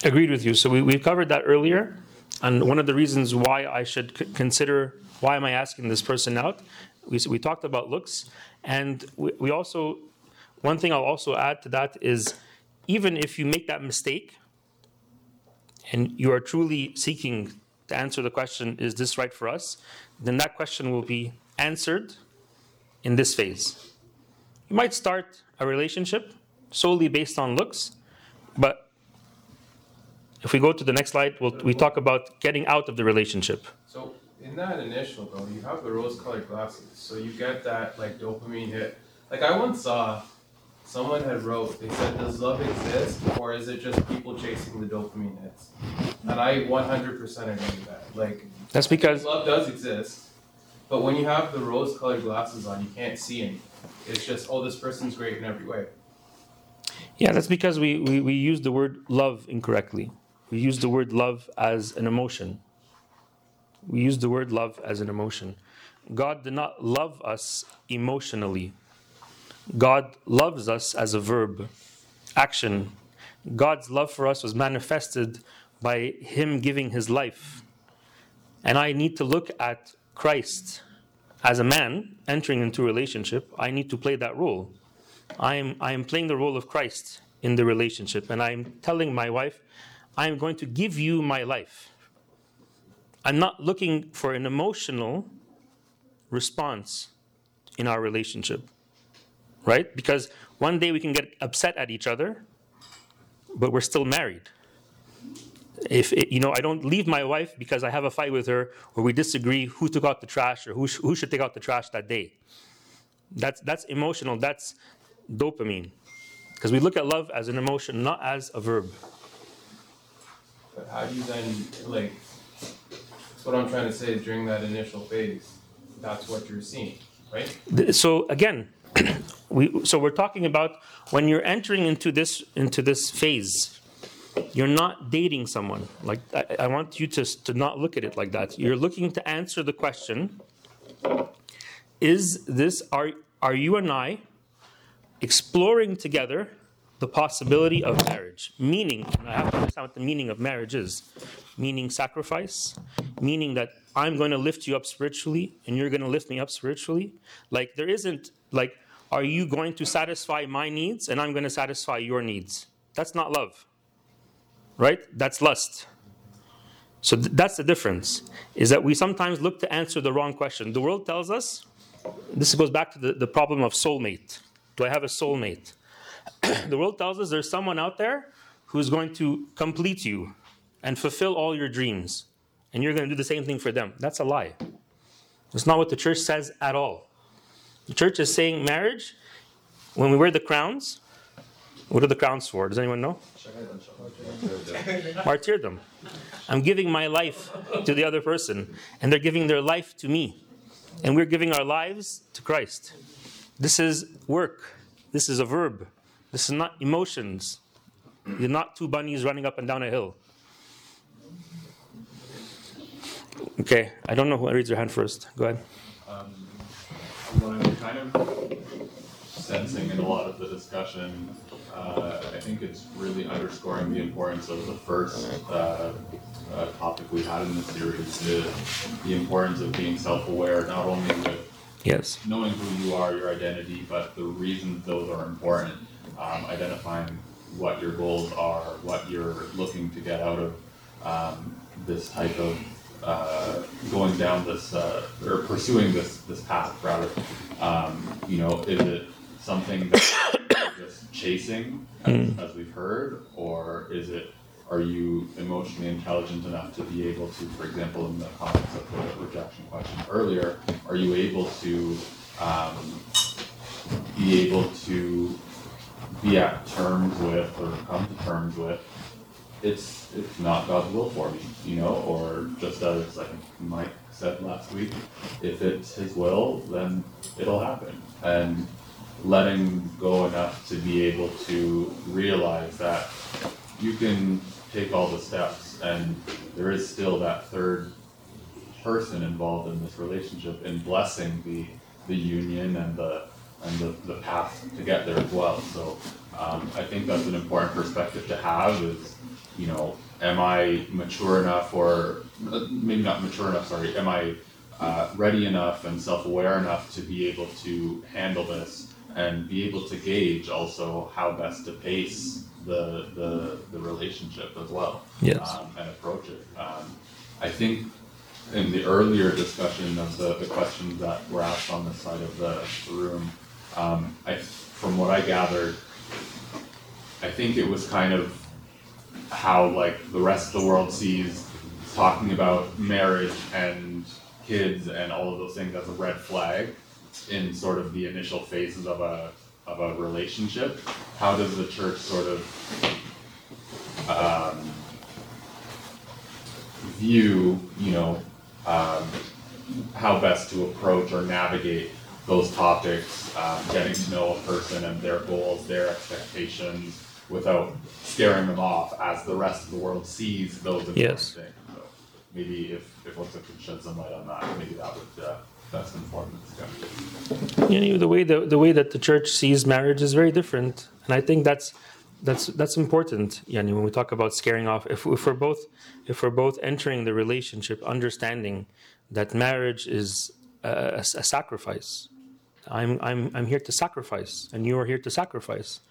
S2: Agreed with you. So we, we covered that earlier. and one of the reasons why I should c- consider why am I asking this person out. We, we talked about looks, and we, we also one thing I'll also add to that is even if you make that mistake and you are truly seeking to answer the question, is this right for us? Then that question will be answered in this phase. You might start a relationship solely based on looks, but if we go to the next slide, we'll, we talk about getting out of the relationship.
S17: So in that initial though, you have the rose-colored glasses, so you get that like dopamine hit. Like I once saw someone had wrote, they said, "Does love exist, or is it just people chasing the dopamine hits?" And I 100% agree with that. Like
S2: That's because
S17: love does exist, but when you have the rose-colored glasses on, you can't see anything. It's just, oh, this person's great in every way.
S2: Yeah, that's because we, we, we use the word love incorrectly. We use the word love as an emotion. We use the word love as an emotion. God did not love us emotionally. God loves us as a verb, action. God's love for us was manifested by Him giving His life. And I need to look at Christ as a man entering into relationship. I need to play that role. I am, I am playing the role of Christ in the relationship, and I'm telling my wife, I am going to give you my life. I'm not looking for an emotional response in our relationship, right? Because one day we can get upset at each other, but we're still married. If it, you know, I don't leave my wife because I have a fight with her or we disagree who took out the trash or who, sh- who should take out the trash that day. That's that's emotional. That's dopamine. Because we look at love as an emotion, not as a verb.
S17: But how do you then like? That's what I'm trying to say. Is during that initial phase, that's what you're seeing, right?
S2: So again, we so we're talking about when you're entering into this into this phase, you're not dating someone. Like I, I want you to to not look at it like that. You're looking to answer the question: Is this are are you and I exploring together the possibility of marriage? Meaning, I have to understand what the meaning of marriage is. Meaning sacrifice, meaning that I'm going to lift you up spiritually and you're going to lift me up spiritually. Like there isn't like, are you going to satisfy my needs and I'm going to satisfy your needs? That's not love, right? That's lust. So th- that's the difference. Is that we sometimes look to answer the wrong question. The world tells us. This goes back to the, the problem of soulmate. Do I have a soulmate? the world tells us there's someone out there who's going to complete you and fulfill all your dreams. And you're going to do the same thing for them. That's a lie. It's not what the church says at all. The church is saying marriage, when we wear the crowns, what are the crowns for? Does anyone know? Martyrdom. I'm giving my life to the other person, and they're giving their life to me. And we're giving our lives to Christ. This is work. This is a verb. This is not emotions. You're not two bunnies running up and down a hill. Okay, I don't know who raised their hand first. Go ahead.
S6: Um, kind of sensing in a lot of the discussion, uh, I think it's really underscoring the importance of the first uh, uh, topic we had in the series, the, the importance of being self-aware, not only with
S2: Yes.
S6: knowing who you are, your identity, but the reasons those are important, um, identifying what your goals are, what you're looking to get out of um, this type of uh, going down this uh, or pursuing this this path rather. Um, you know, is it something that you're just chasing, as,
S2: Mm.
S6: as we've heard, or is it are you emotionally intelligent enough to be able to, for example, in the context of the rejection question earlier, are you able to um, be able to be at terms with or come to terms with it's it's not God's will for me, you know, or just as I think Mike said last week, if it's His will, then it'll happen, and letting go enough to be able to realize that you can take all the steps, and there is still that third person involved in this relationship in blessing the the union and the and the, the path to get there as well. So um, I think that's an important perspective to have is, you know, am I mature enough, or maybe not mature enough? Sorry, am I uh, ready enough and self-aware enough to be able to handle this and be able to gauge also how best to pace the the, the relationship as well
S2: Yes.
S6: um, and approach it. Um, I think in the earlier discussion of the, the questions that were asked on this side of the, the room, um, I, from what I gathered, I think it was kind of how like the rest of the world sees talking about marriage and kids and all of those things as a red flag in sort of the initial phases of a of a relationship. How does the church sort of um, view, you know, um, how best to approach or navigate those topics, um, getting to know a person and their goals, their expectations, without scaring them off as the rest of the world sees those important
S2: Yes.
S6: things. Maybe if, if Lisa could shed some light on that, maybe that would uh, best inform the discussion.
S2: you know, the way the, the way that the church sees marriage is very different, and I think that's that's that's important. Yani, when we talk about scaring off, if, if we're both if we're both entering the relationship, understanding that marriage is a, a sacrifice. I'm I'm I'm here to sacrifice, and you are here to sacrifice,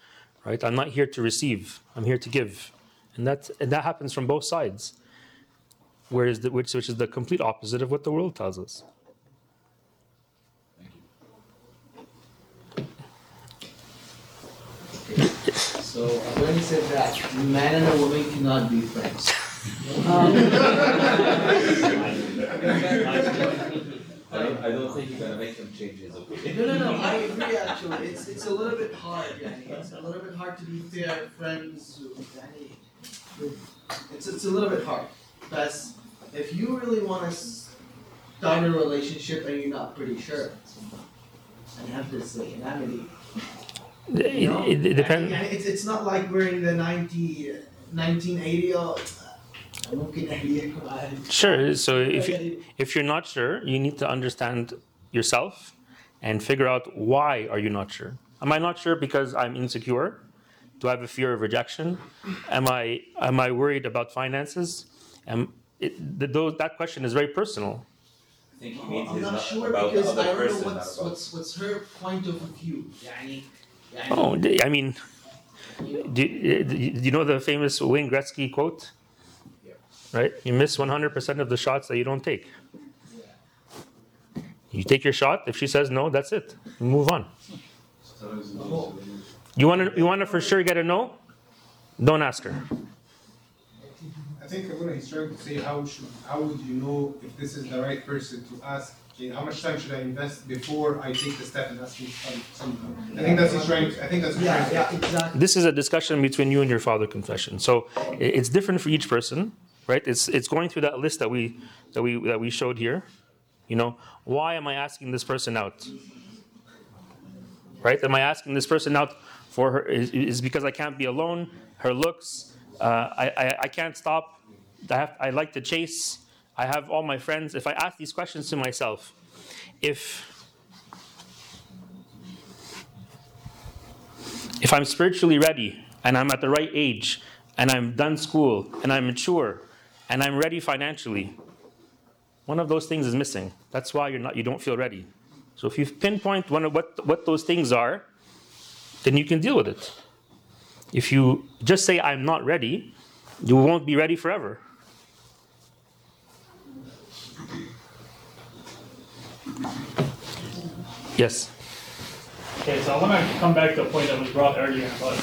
S2: right? I'm not here to receive. I'm here to give, and that and that happens from both sides. Whereas the, which which is the complete opposite of what the world tells us.
S7: So when he said that, man and a woman cannot be friends.
S1: I um, don't, I don't think you're gonna make him change his opinion.
S7: No, no, no, I agree actually, it's, it's a little bit hard, yani. it's a little bit hard to be fair friends with, yani, it's, it's a little bit hard. Because if you really want to start a relationship and you're not pretty sure, and have this like
S2: amity.
S7: You know?
S2: it, depends.
S7: It's, it's not like we're in the 90, 1980 uh, or.
S2: Sure. So if you, if you're not sure, you need to understand yourself and figure out why are you not sure. Am I not sure because I'm insecure? Do I have a fear of rejection? Am I am I worried about finances? Am it, th- those, that question is very personal.
S1: I think he means
S7: I'm
S1: he's
S7: not
S1: not
S7: sure
S1: about the
S7: because I
S1: other
S7: don't know
S1: person, not
S7: what's,
S1: about.
S7: what's, what's her point of view. يعني, يعني
S2: Oh, d- I mean, do, do you know the famous Wayne Gretzky quote? Right? You miss 100% of the shots that you don't take. You take your shot. If she says no, that's it. You move on. You want to you want to for sure get a no? Don't ask her.
S15: I think Abuna, he's trying to say how should how would you know if this is the right person to ask? okay, How much time should I invest before I take the step and ask you some- something? I think that's he's trying. I think that's what he's
S7: Yeah,
S15: trying to
S7: yeah, exactly.
S2: This is a discussion between you and your father confession. So i- it's different for each person, right? It's it's going through that list that we that we that we showed here. You know, why am I asking this person out? Right? Am I asking this person out for her is, is because I can't be alone? Her looks, uh, I, I I can't stop. I have I like to chase. I have all my friends. If I ask these questions to myself, if if I'm spiritually ready and I'm at the right age and I'm done school and I'm mature and I'm ready financially, one of those things is missing. That's why you're not you don't feel ready. So if you pinpoint one of what what those things are, then you can deal with it. If you just say I'm not ready, you won't be ready forever. Yes.
S19: Okay, so I want to come back to a point that was brought earlier about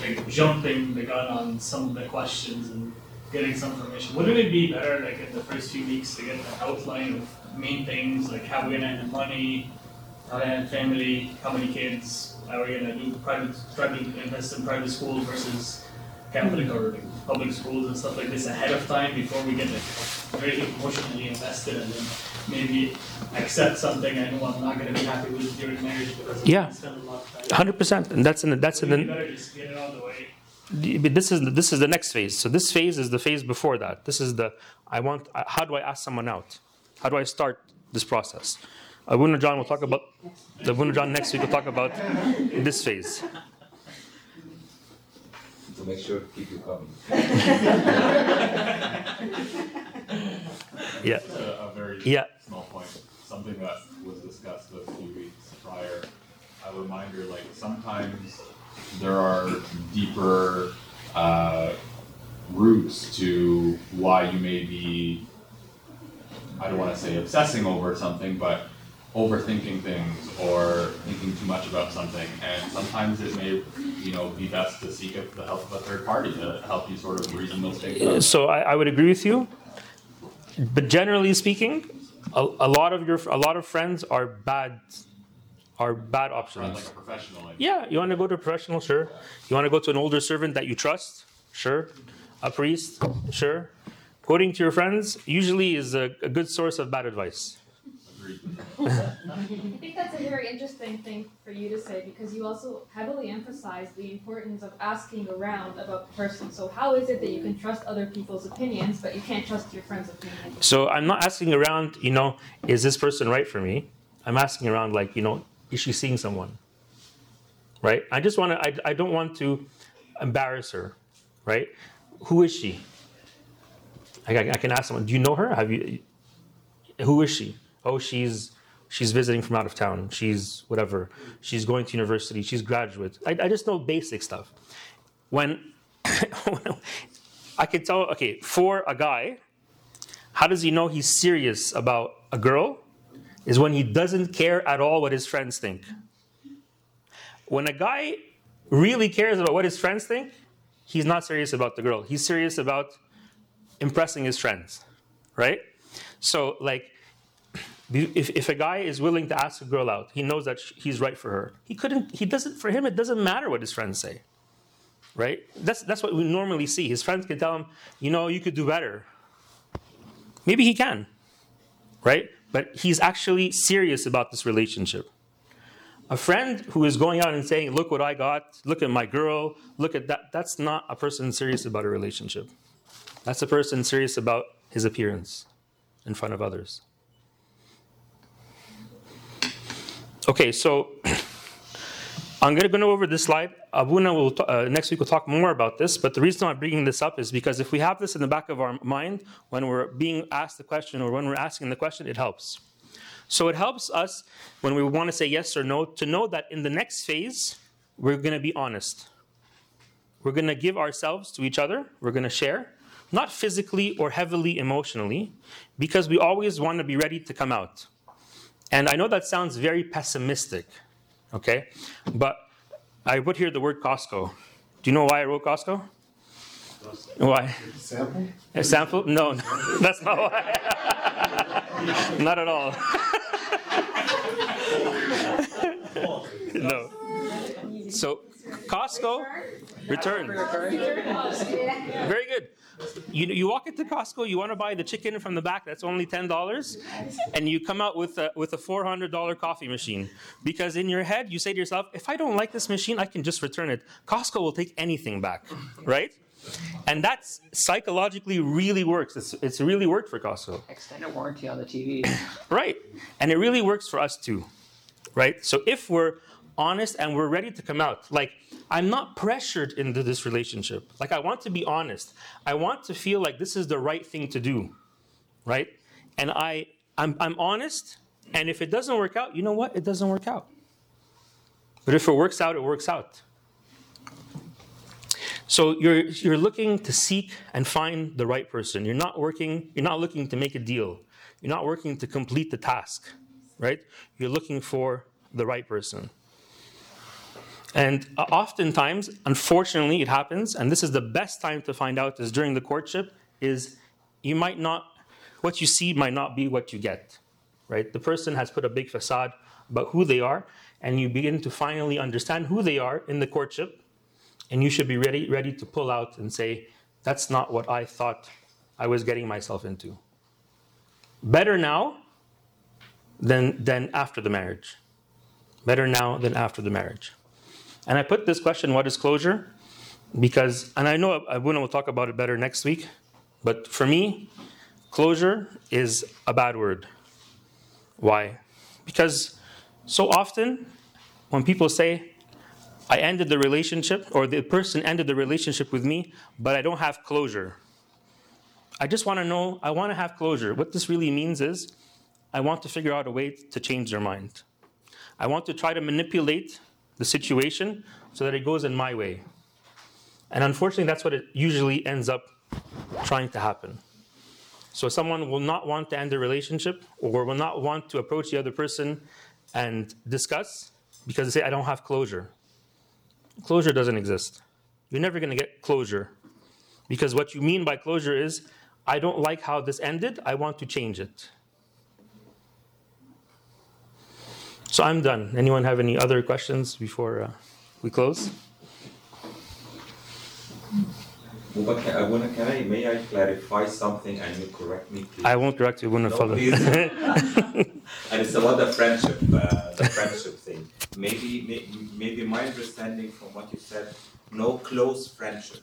S19: like jumping the gun on some of the questions and getting some information. Wouldn't it be better, like in the first few weeks, to get an outline of main things like how we're gonna end the money, how to end family, how many kids, how we're gonna do private, to invest in private schools versus Catholic or public schools and stuff like this ahead of time before we get like very emotionally invested and then maybe accept something I know I'm not gonna be happy with during marriage because
S2: Yeah.
S19: I spend a lot of time.
S2: Hundred percent, and that's in the, that's in
S19: Maybe
S2: the.
S19: better just get it out of the way.
S2: But this is this is the next phase. So this phase is the phase before that. This is the I want. uh, How do I ask someone out? How do I start this process? Abuna John will talk about the Abuna John next week. will talk about this phase.
S1: to make sure to keep you coming.
S2: Yeah.
S6: Just a, a very
S2: Yeah.
S6: small point, something that was discussed a few weeks prior. A reminder, like sometimes there are deeper uh, roots to why you may be, I don't want to say obsessing over something, but overthinking things or thinking too much about something. And sometimes it may, you know, be best to seek the help of a third party to help you sort of reason those things out.
S2: So I, I would agree with you, but generally speaking, a, a lot of your a lot of friends are bad, are bad options.
S6: Like.
S2: Yeah, you want to go to a professional, sure. You want to go to an older servant that you trust, sure. A priest, sure. Quoting to your friends usually is a, a good source of bad advice.
S11: I think that's a very interesting thing for you to say because you also heavily emphasize the importance of asking around about the person. So how is it that you can trust other people's opinions but you can't trust your friend's opinion?
S2: So I'm not asking around, you know, is this person right for me? I'm asking around, like, you know, is she seeing someone? Right? I just want to, I, I don't want to embarrass her, right? Who is she? I, I can ask someone, do you know her? Have you, who is she? Oh, she's, she's visiting from out of town. She's whatever. She's going to university. She's graduate. I, I just know basic stuff. When, I can tell, okay, for a guy, how does he know he's serious about a girl? Is when he doesn't care at all what his friends think. When a guy really cares about what his friends think, he's not serious about the girl. He's serious about impressing his friends, right? So, like, if, if a guy is willing to ask a girl out, he knows that he's right for her. He couldn't, he doesn't, for him, it doesn't matter what his friends say, right? That's, that's what we normally see. His friends can tell him, you know, you could do better. Maybe he can, right? But he's actually serious about this relationship. A friend who is going out and saying, look what I got, look at my girl, look at that, that's not a person serious about a relationship. That's a person serious about his appearance in front of others. Okay, so I'm going to go over this slide. Abuna will uh, next week will talk more about this. But the reason I'm bringing this up is because if we have this in the back of our mind when we're being asked the question or when we're asking the question, it helps. So it helps us when we want to say yes or no to know that in the next phase we're going to be honest. We're going to give ourselves to each other. We're going to share, not physically or heavily emotionally, because we always want to be ready to come out. And I know that sounds very pessimistic, okay? But I put here the word Costco. Do you know why I wrote Costco? Why?
S16: Sample?
S2: A sample? No, no that's not why. not at all. no. So, Costco, return. Very good. You, you walk into Costco, you want to buy the chicken from the back that's only $10, and you come out with a, with a $400 coffee machine. Because in your head, you say to yourself, if I don't like this machine, I can just return it. Costco will take anything back, right? And that's psychologically really works. It's, it's really worked for Costco.
S5: Extended warranty on the TV.
S2: Right. And it really works for us too. Right? So if we're honest and we're ready to come out, like I'm not pressured into this relationship. Like I want to be honest. I want to feel like this is the right thing to do. Right? And I I'm I'm honest, and if it doesn't work out, you know what? It doesn't work out. But if it works out, it works out. So you're you're looking to seek and find the right person. You're not working, you're not looking to make a deal. You're not working to complete the task, right? You're looking for the right person. And uh, oftentimes, unfortunately, it happens, and this is the best time to find out is during the courtship, is you might not, what you see might not be what you get, right? The person has put a big facade about who they are, and you begin to finally understand who they are in the courtship, and you should be ready, ready to pull out and say, that's not what I thought I was getting myself into. Better now than, than after the marriage. Better now than after the marriage. And I put this question, what is closure? Because, and I know Abuna will talk about it better next week, but for me, closure is a bad word. Why? Because so often when people say, I ended the relationship, or the person ended the relationship with me, but I don't have closure. I just want to know, I want to have closure. What this really means is, I want to figure out a way to change their mind. I want to try to manipulate the situation so that it goes in my way. And unfortunately, that's what it usually ends up trying to happen. So someone will not want to end the relationship or will not want to approach the other person and discuss because they say, I don't have closure. Closure doesn't exist. You're never going to get closure because what you mean by closure is, I don't like how this ended, I want to change it. So I'm done. Anyone have any other questions before uh, we close?
S1: Mubarak, I wanna, can I, may I clarify something and you correct me, please?
S2: I won't correct you, wouldn't
S1: No,
S2: follow.
S1: please. And it's about the friendship, uh, the friendship thing. Maybe, may- maybe my understanding from what you said, no close friendship,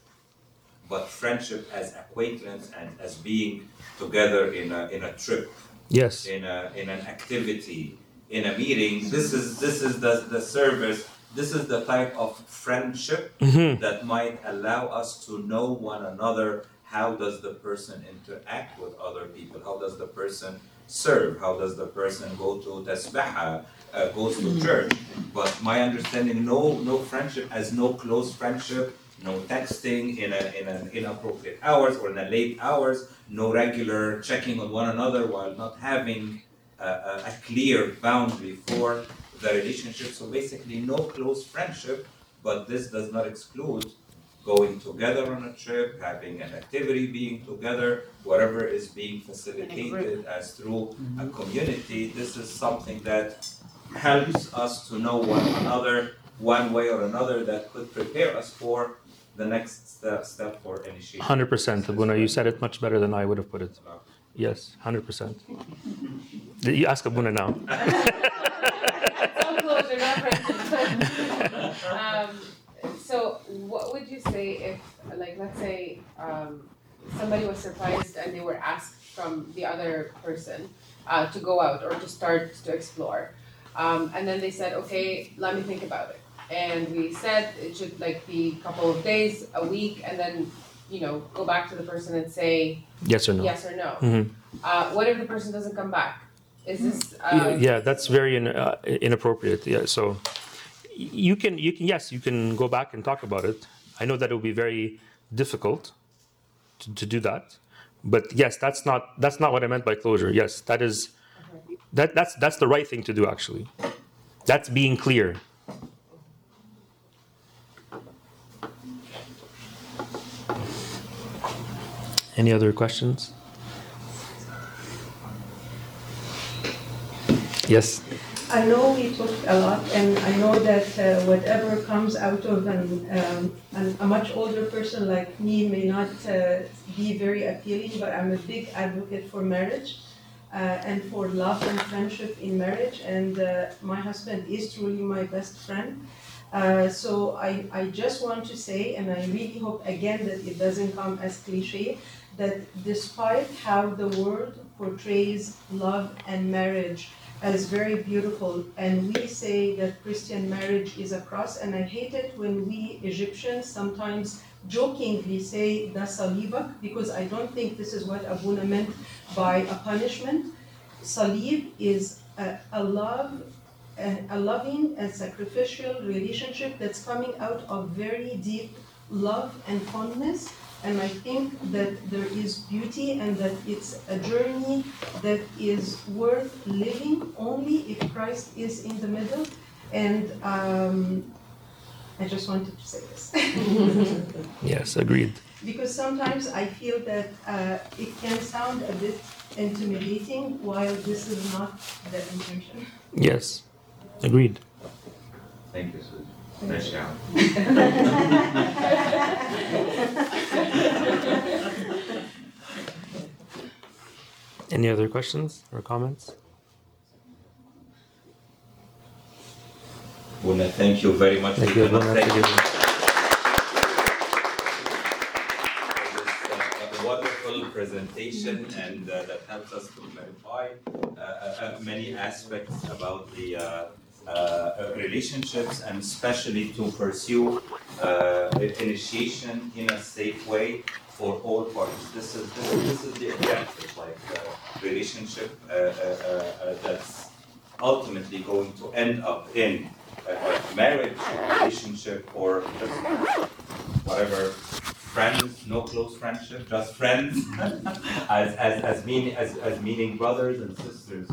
S1: but friendship as acquaintance and as being together in a, in a trip.
S2: Yes.
S1: In a, in an activity, in a meeting, this is, this is the, the service, this is the type of friendship
S2: Mhm.
S1: that might allow us to know one another. How does the person interact with other people? How does the person serve? How does the person go to tasbaha, uh, goes to church? But my understanding, no, no friendship as no close friendship, no texting in a, in an inappropriate hours or in a late hours, no regular checking on one another while not having a, a, a clear boundary for the relationship. So basically, no close friendship, but this does not exclude going together on a trip, having an activity, being together, whatever is being facilitated as through a community. This is something that helps us to know one another one way or another that could prepare us for the next step, step for initiation.
S2: Hundred percent, Abuna. You said it much better than I would have put it. Yes, hundred percent. You ask Abuna now.
S10: So. Um, so what would you say if, like, let's say, um, somebody was surprised and they were asked from the other person, uh, to go out or to start to explore. Um, and then they said, okay, let me think about it. And we said it should like be a couple of days, a week, and then, you know, go back to the person and say
S2: Yes or no?
S10: yes or no.
S2: Mhm.
S10: Uh, what if the person doesn't come back? Is this,
S2: Yeah,
S10: uh,
S2: yeah, that's very in, uh, inappropriate. Yeah, so y- you can, you can, yes, you can go back and talk about it. I know that it will be very difficult to, to do that, but yes, that's not that's not what I meant by closure. Yes, that is that that's that's the right thing to do. Actually, that's being clear. Any other questions? Yes.
S9: I know we talked a lot, and I know that uh, whatever comes out of an, um, an, a much older person like me may not uh, be very appealing, but I'm a big advocate for marriage uh, and for love and friendship in marriage. And uh, my husband is truly my best friend. Uh, so I, I just want to say, and I really hope again that it doesn't come as cliche, that despite how the world portrays love and marriage as very beautiful, and we say that Christian marriage is a cross, and I hate it when we Egyptians sometimes jokingly say da salibak, because I don't think this is what Abuna meant by a punishment. Salib is a, a love, a, a loving and sacrificial relationship that's coming out of very deep love and fondness. And I think that there is beauty and that it's a journey that is worth living only if Christ is in the middle. And um, I just wanted to say this.
S2: Yes, agreed.
S9: Because sometimes I feel that uh, it can sound a bit intimidating while this is not the intention.
S2: Yes, agreed.
S1: Thank you, Susan. Nice job.
S2: Any other questions or comments?
S1: Buna, thank you very much.
S2: Thank you, Buna.
S1: thank
S2: Thank
S1: you
S2: you.
S1: for this uh, wonderful presentation and uh, that helps us to clarify uh, uh, uh, many aspects about the uh, relationships and especially to pursue uh, initiation in a safe way for all parties. This is this is, this is the objective, like uh, relationship uh, uh, uh, uh, that's ultimately going to end up in a, marriage relationship or just whatever friends, no close friendship, just friends, as, as, as meaning as, as meaning brothers and sisters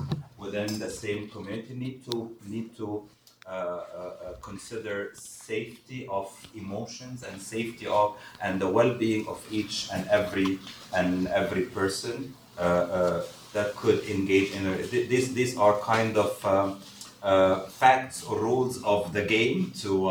S1: within the same community need to need to uh, uh, uh, consider safety of emotions and safety of and the well-being of each and every and every person uh, uh, that could engage in a, th- these are kind of um, uh, facts or rules of the game to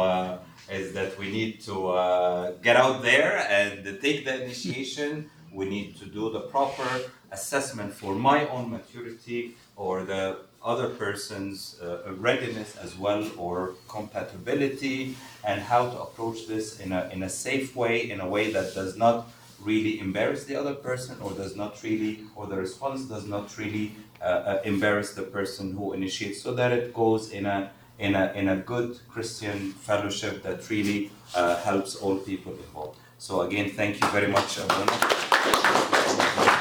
S1: is that we need to uh, get out there and take the initiation. We need to do the proper assessment for my own maturity or the other person's uh, readiness as well or compatibility and how to approach this in a, in a safe way in a way that does not really embarrass the other person or does not really or the response does not really uh, uh, embarrass the person who initiates so that it goes in a in a in a good christian fellowship that really uh, helps all people involved so again thank you very much Abuna.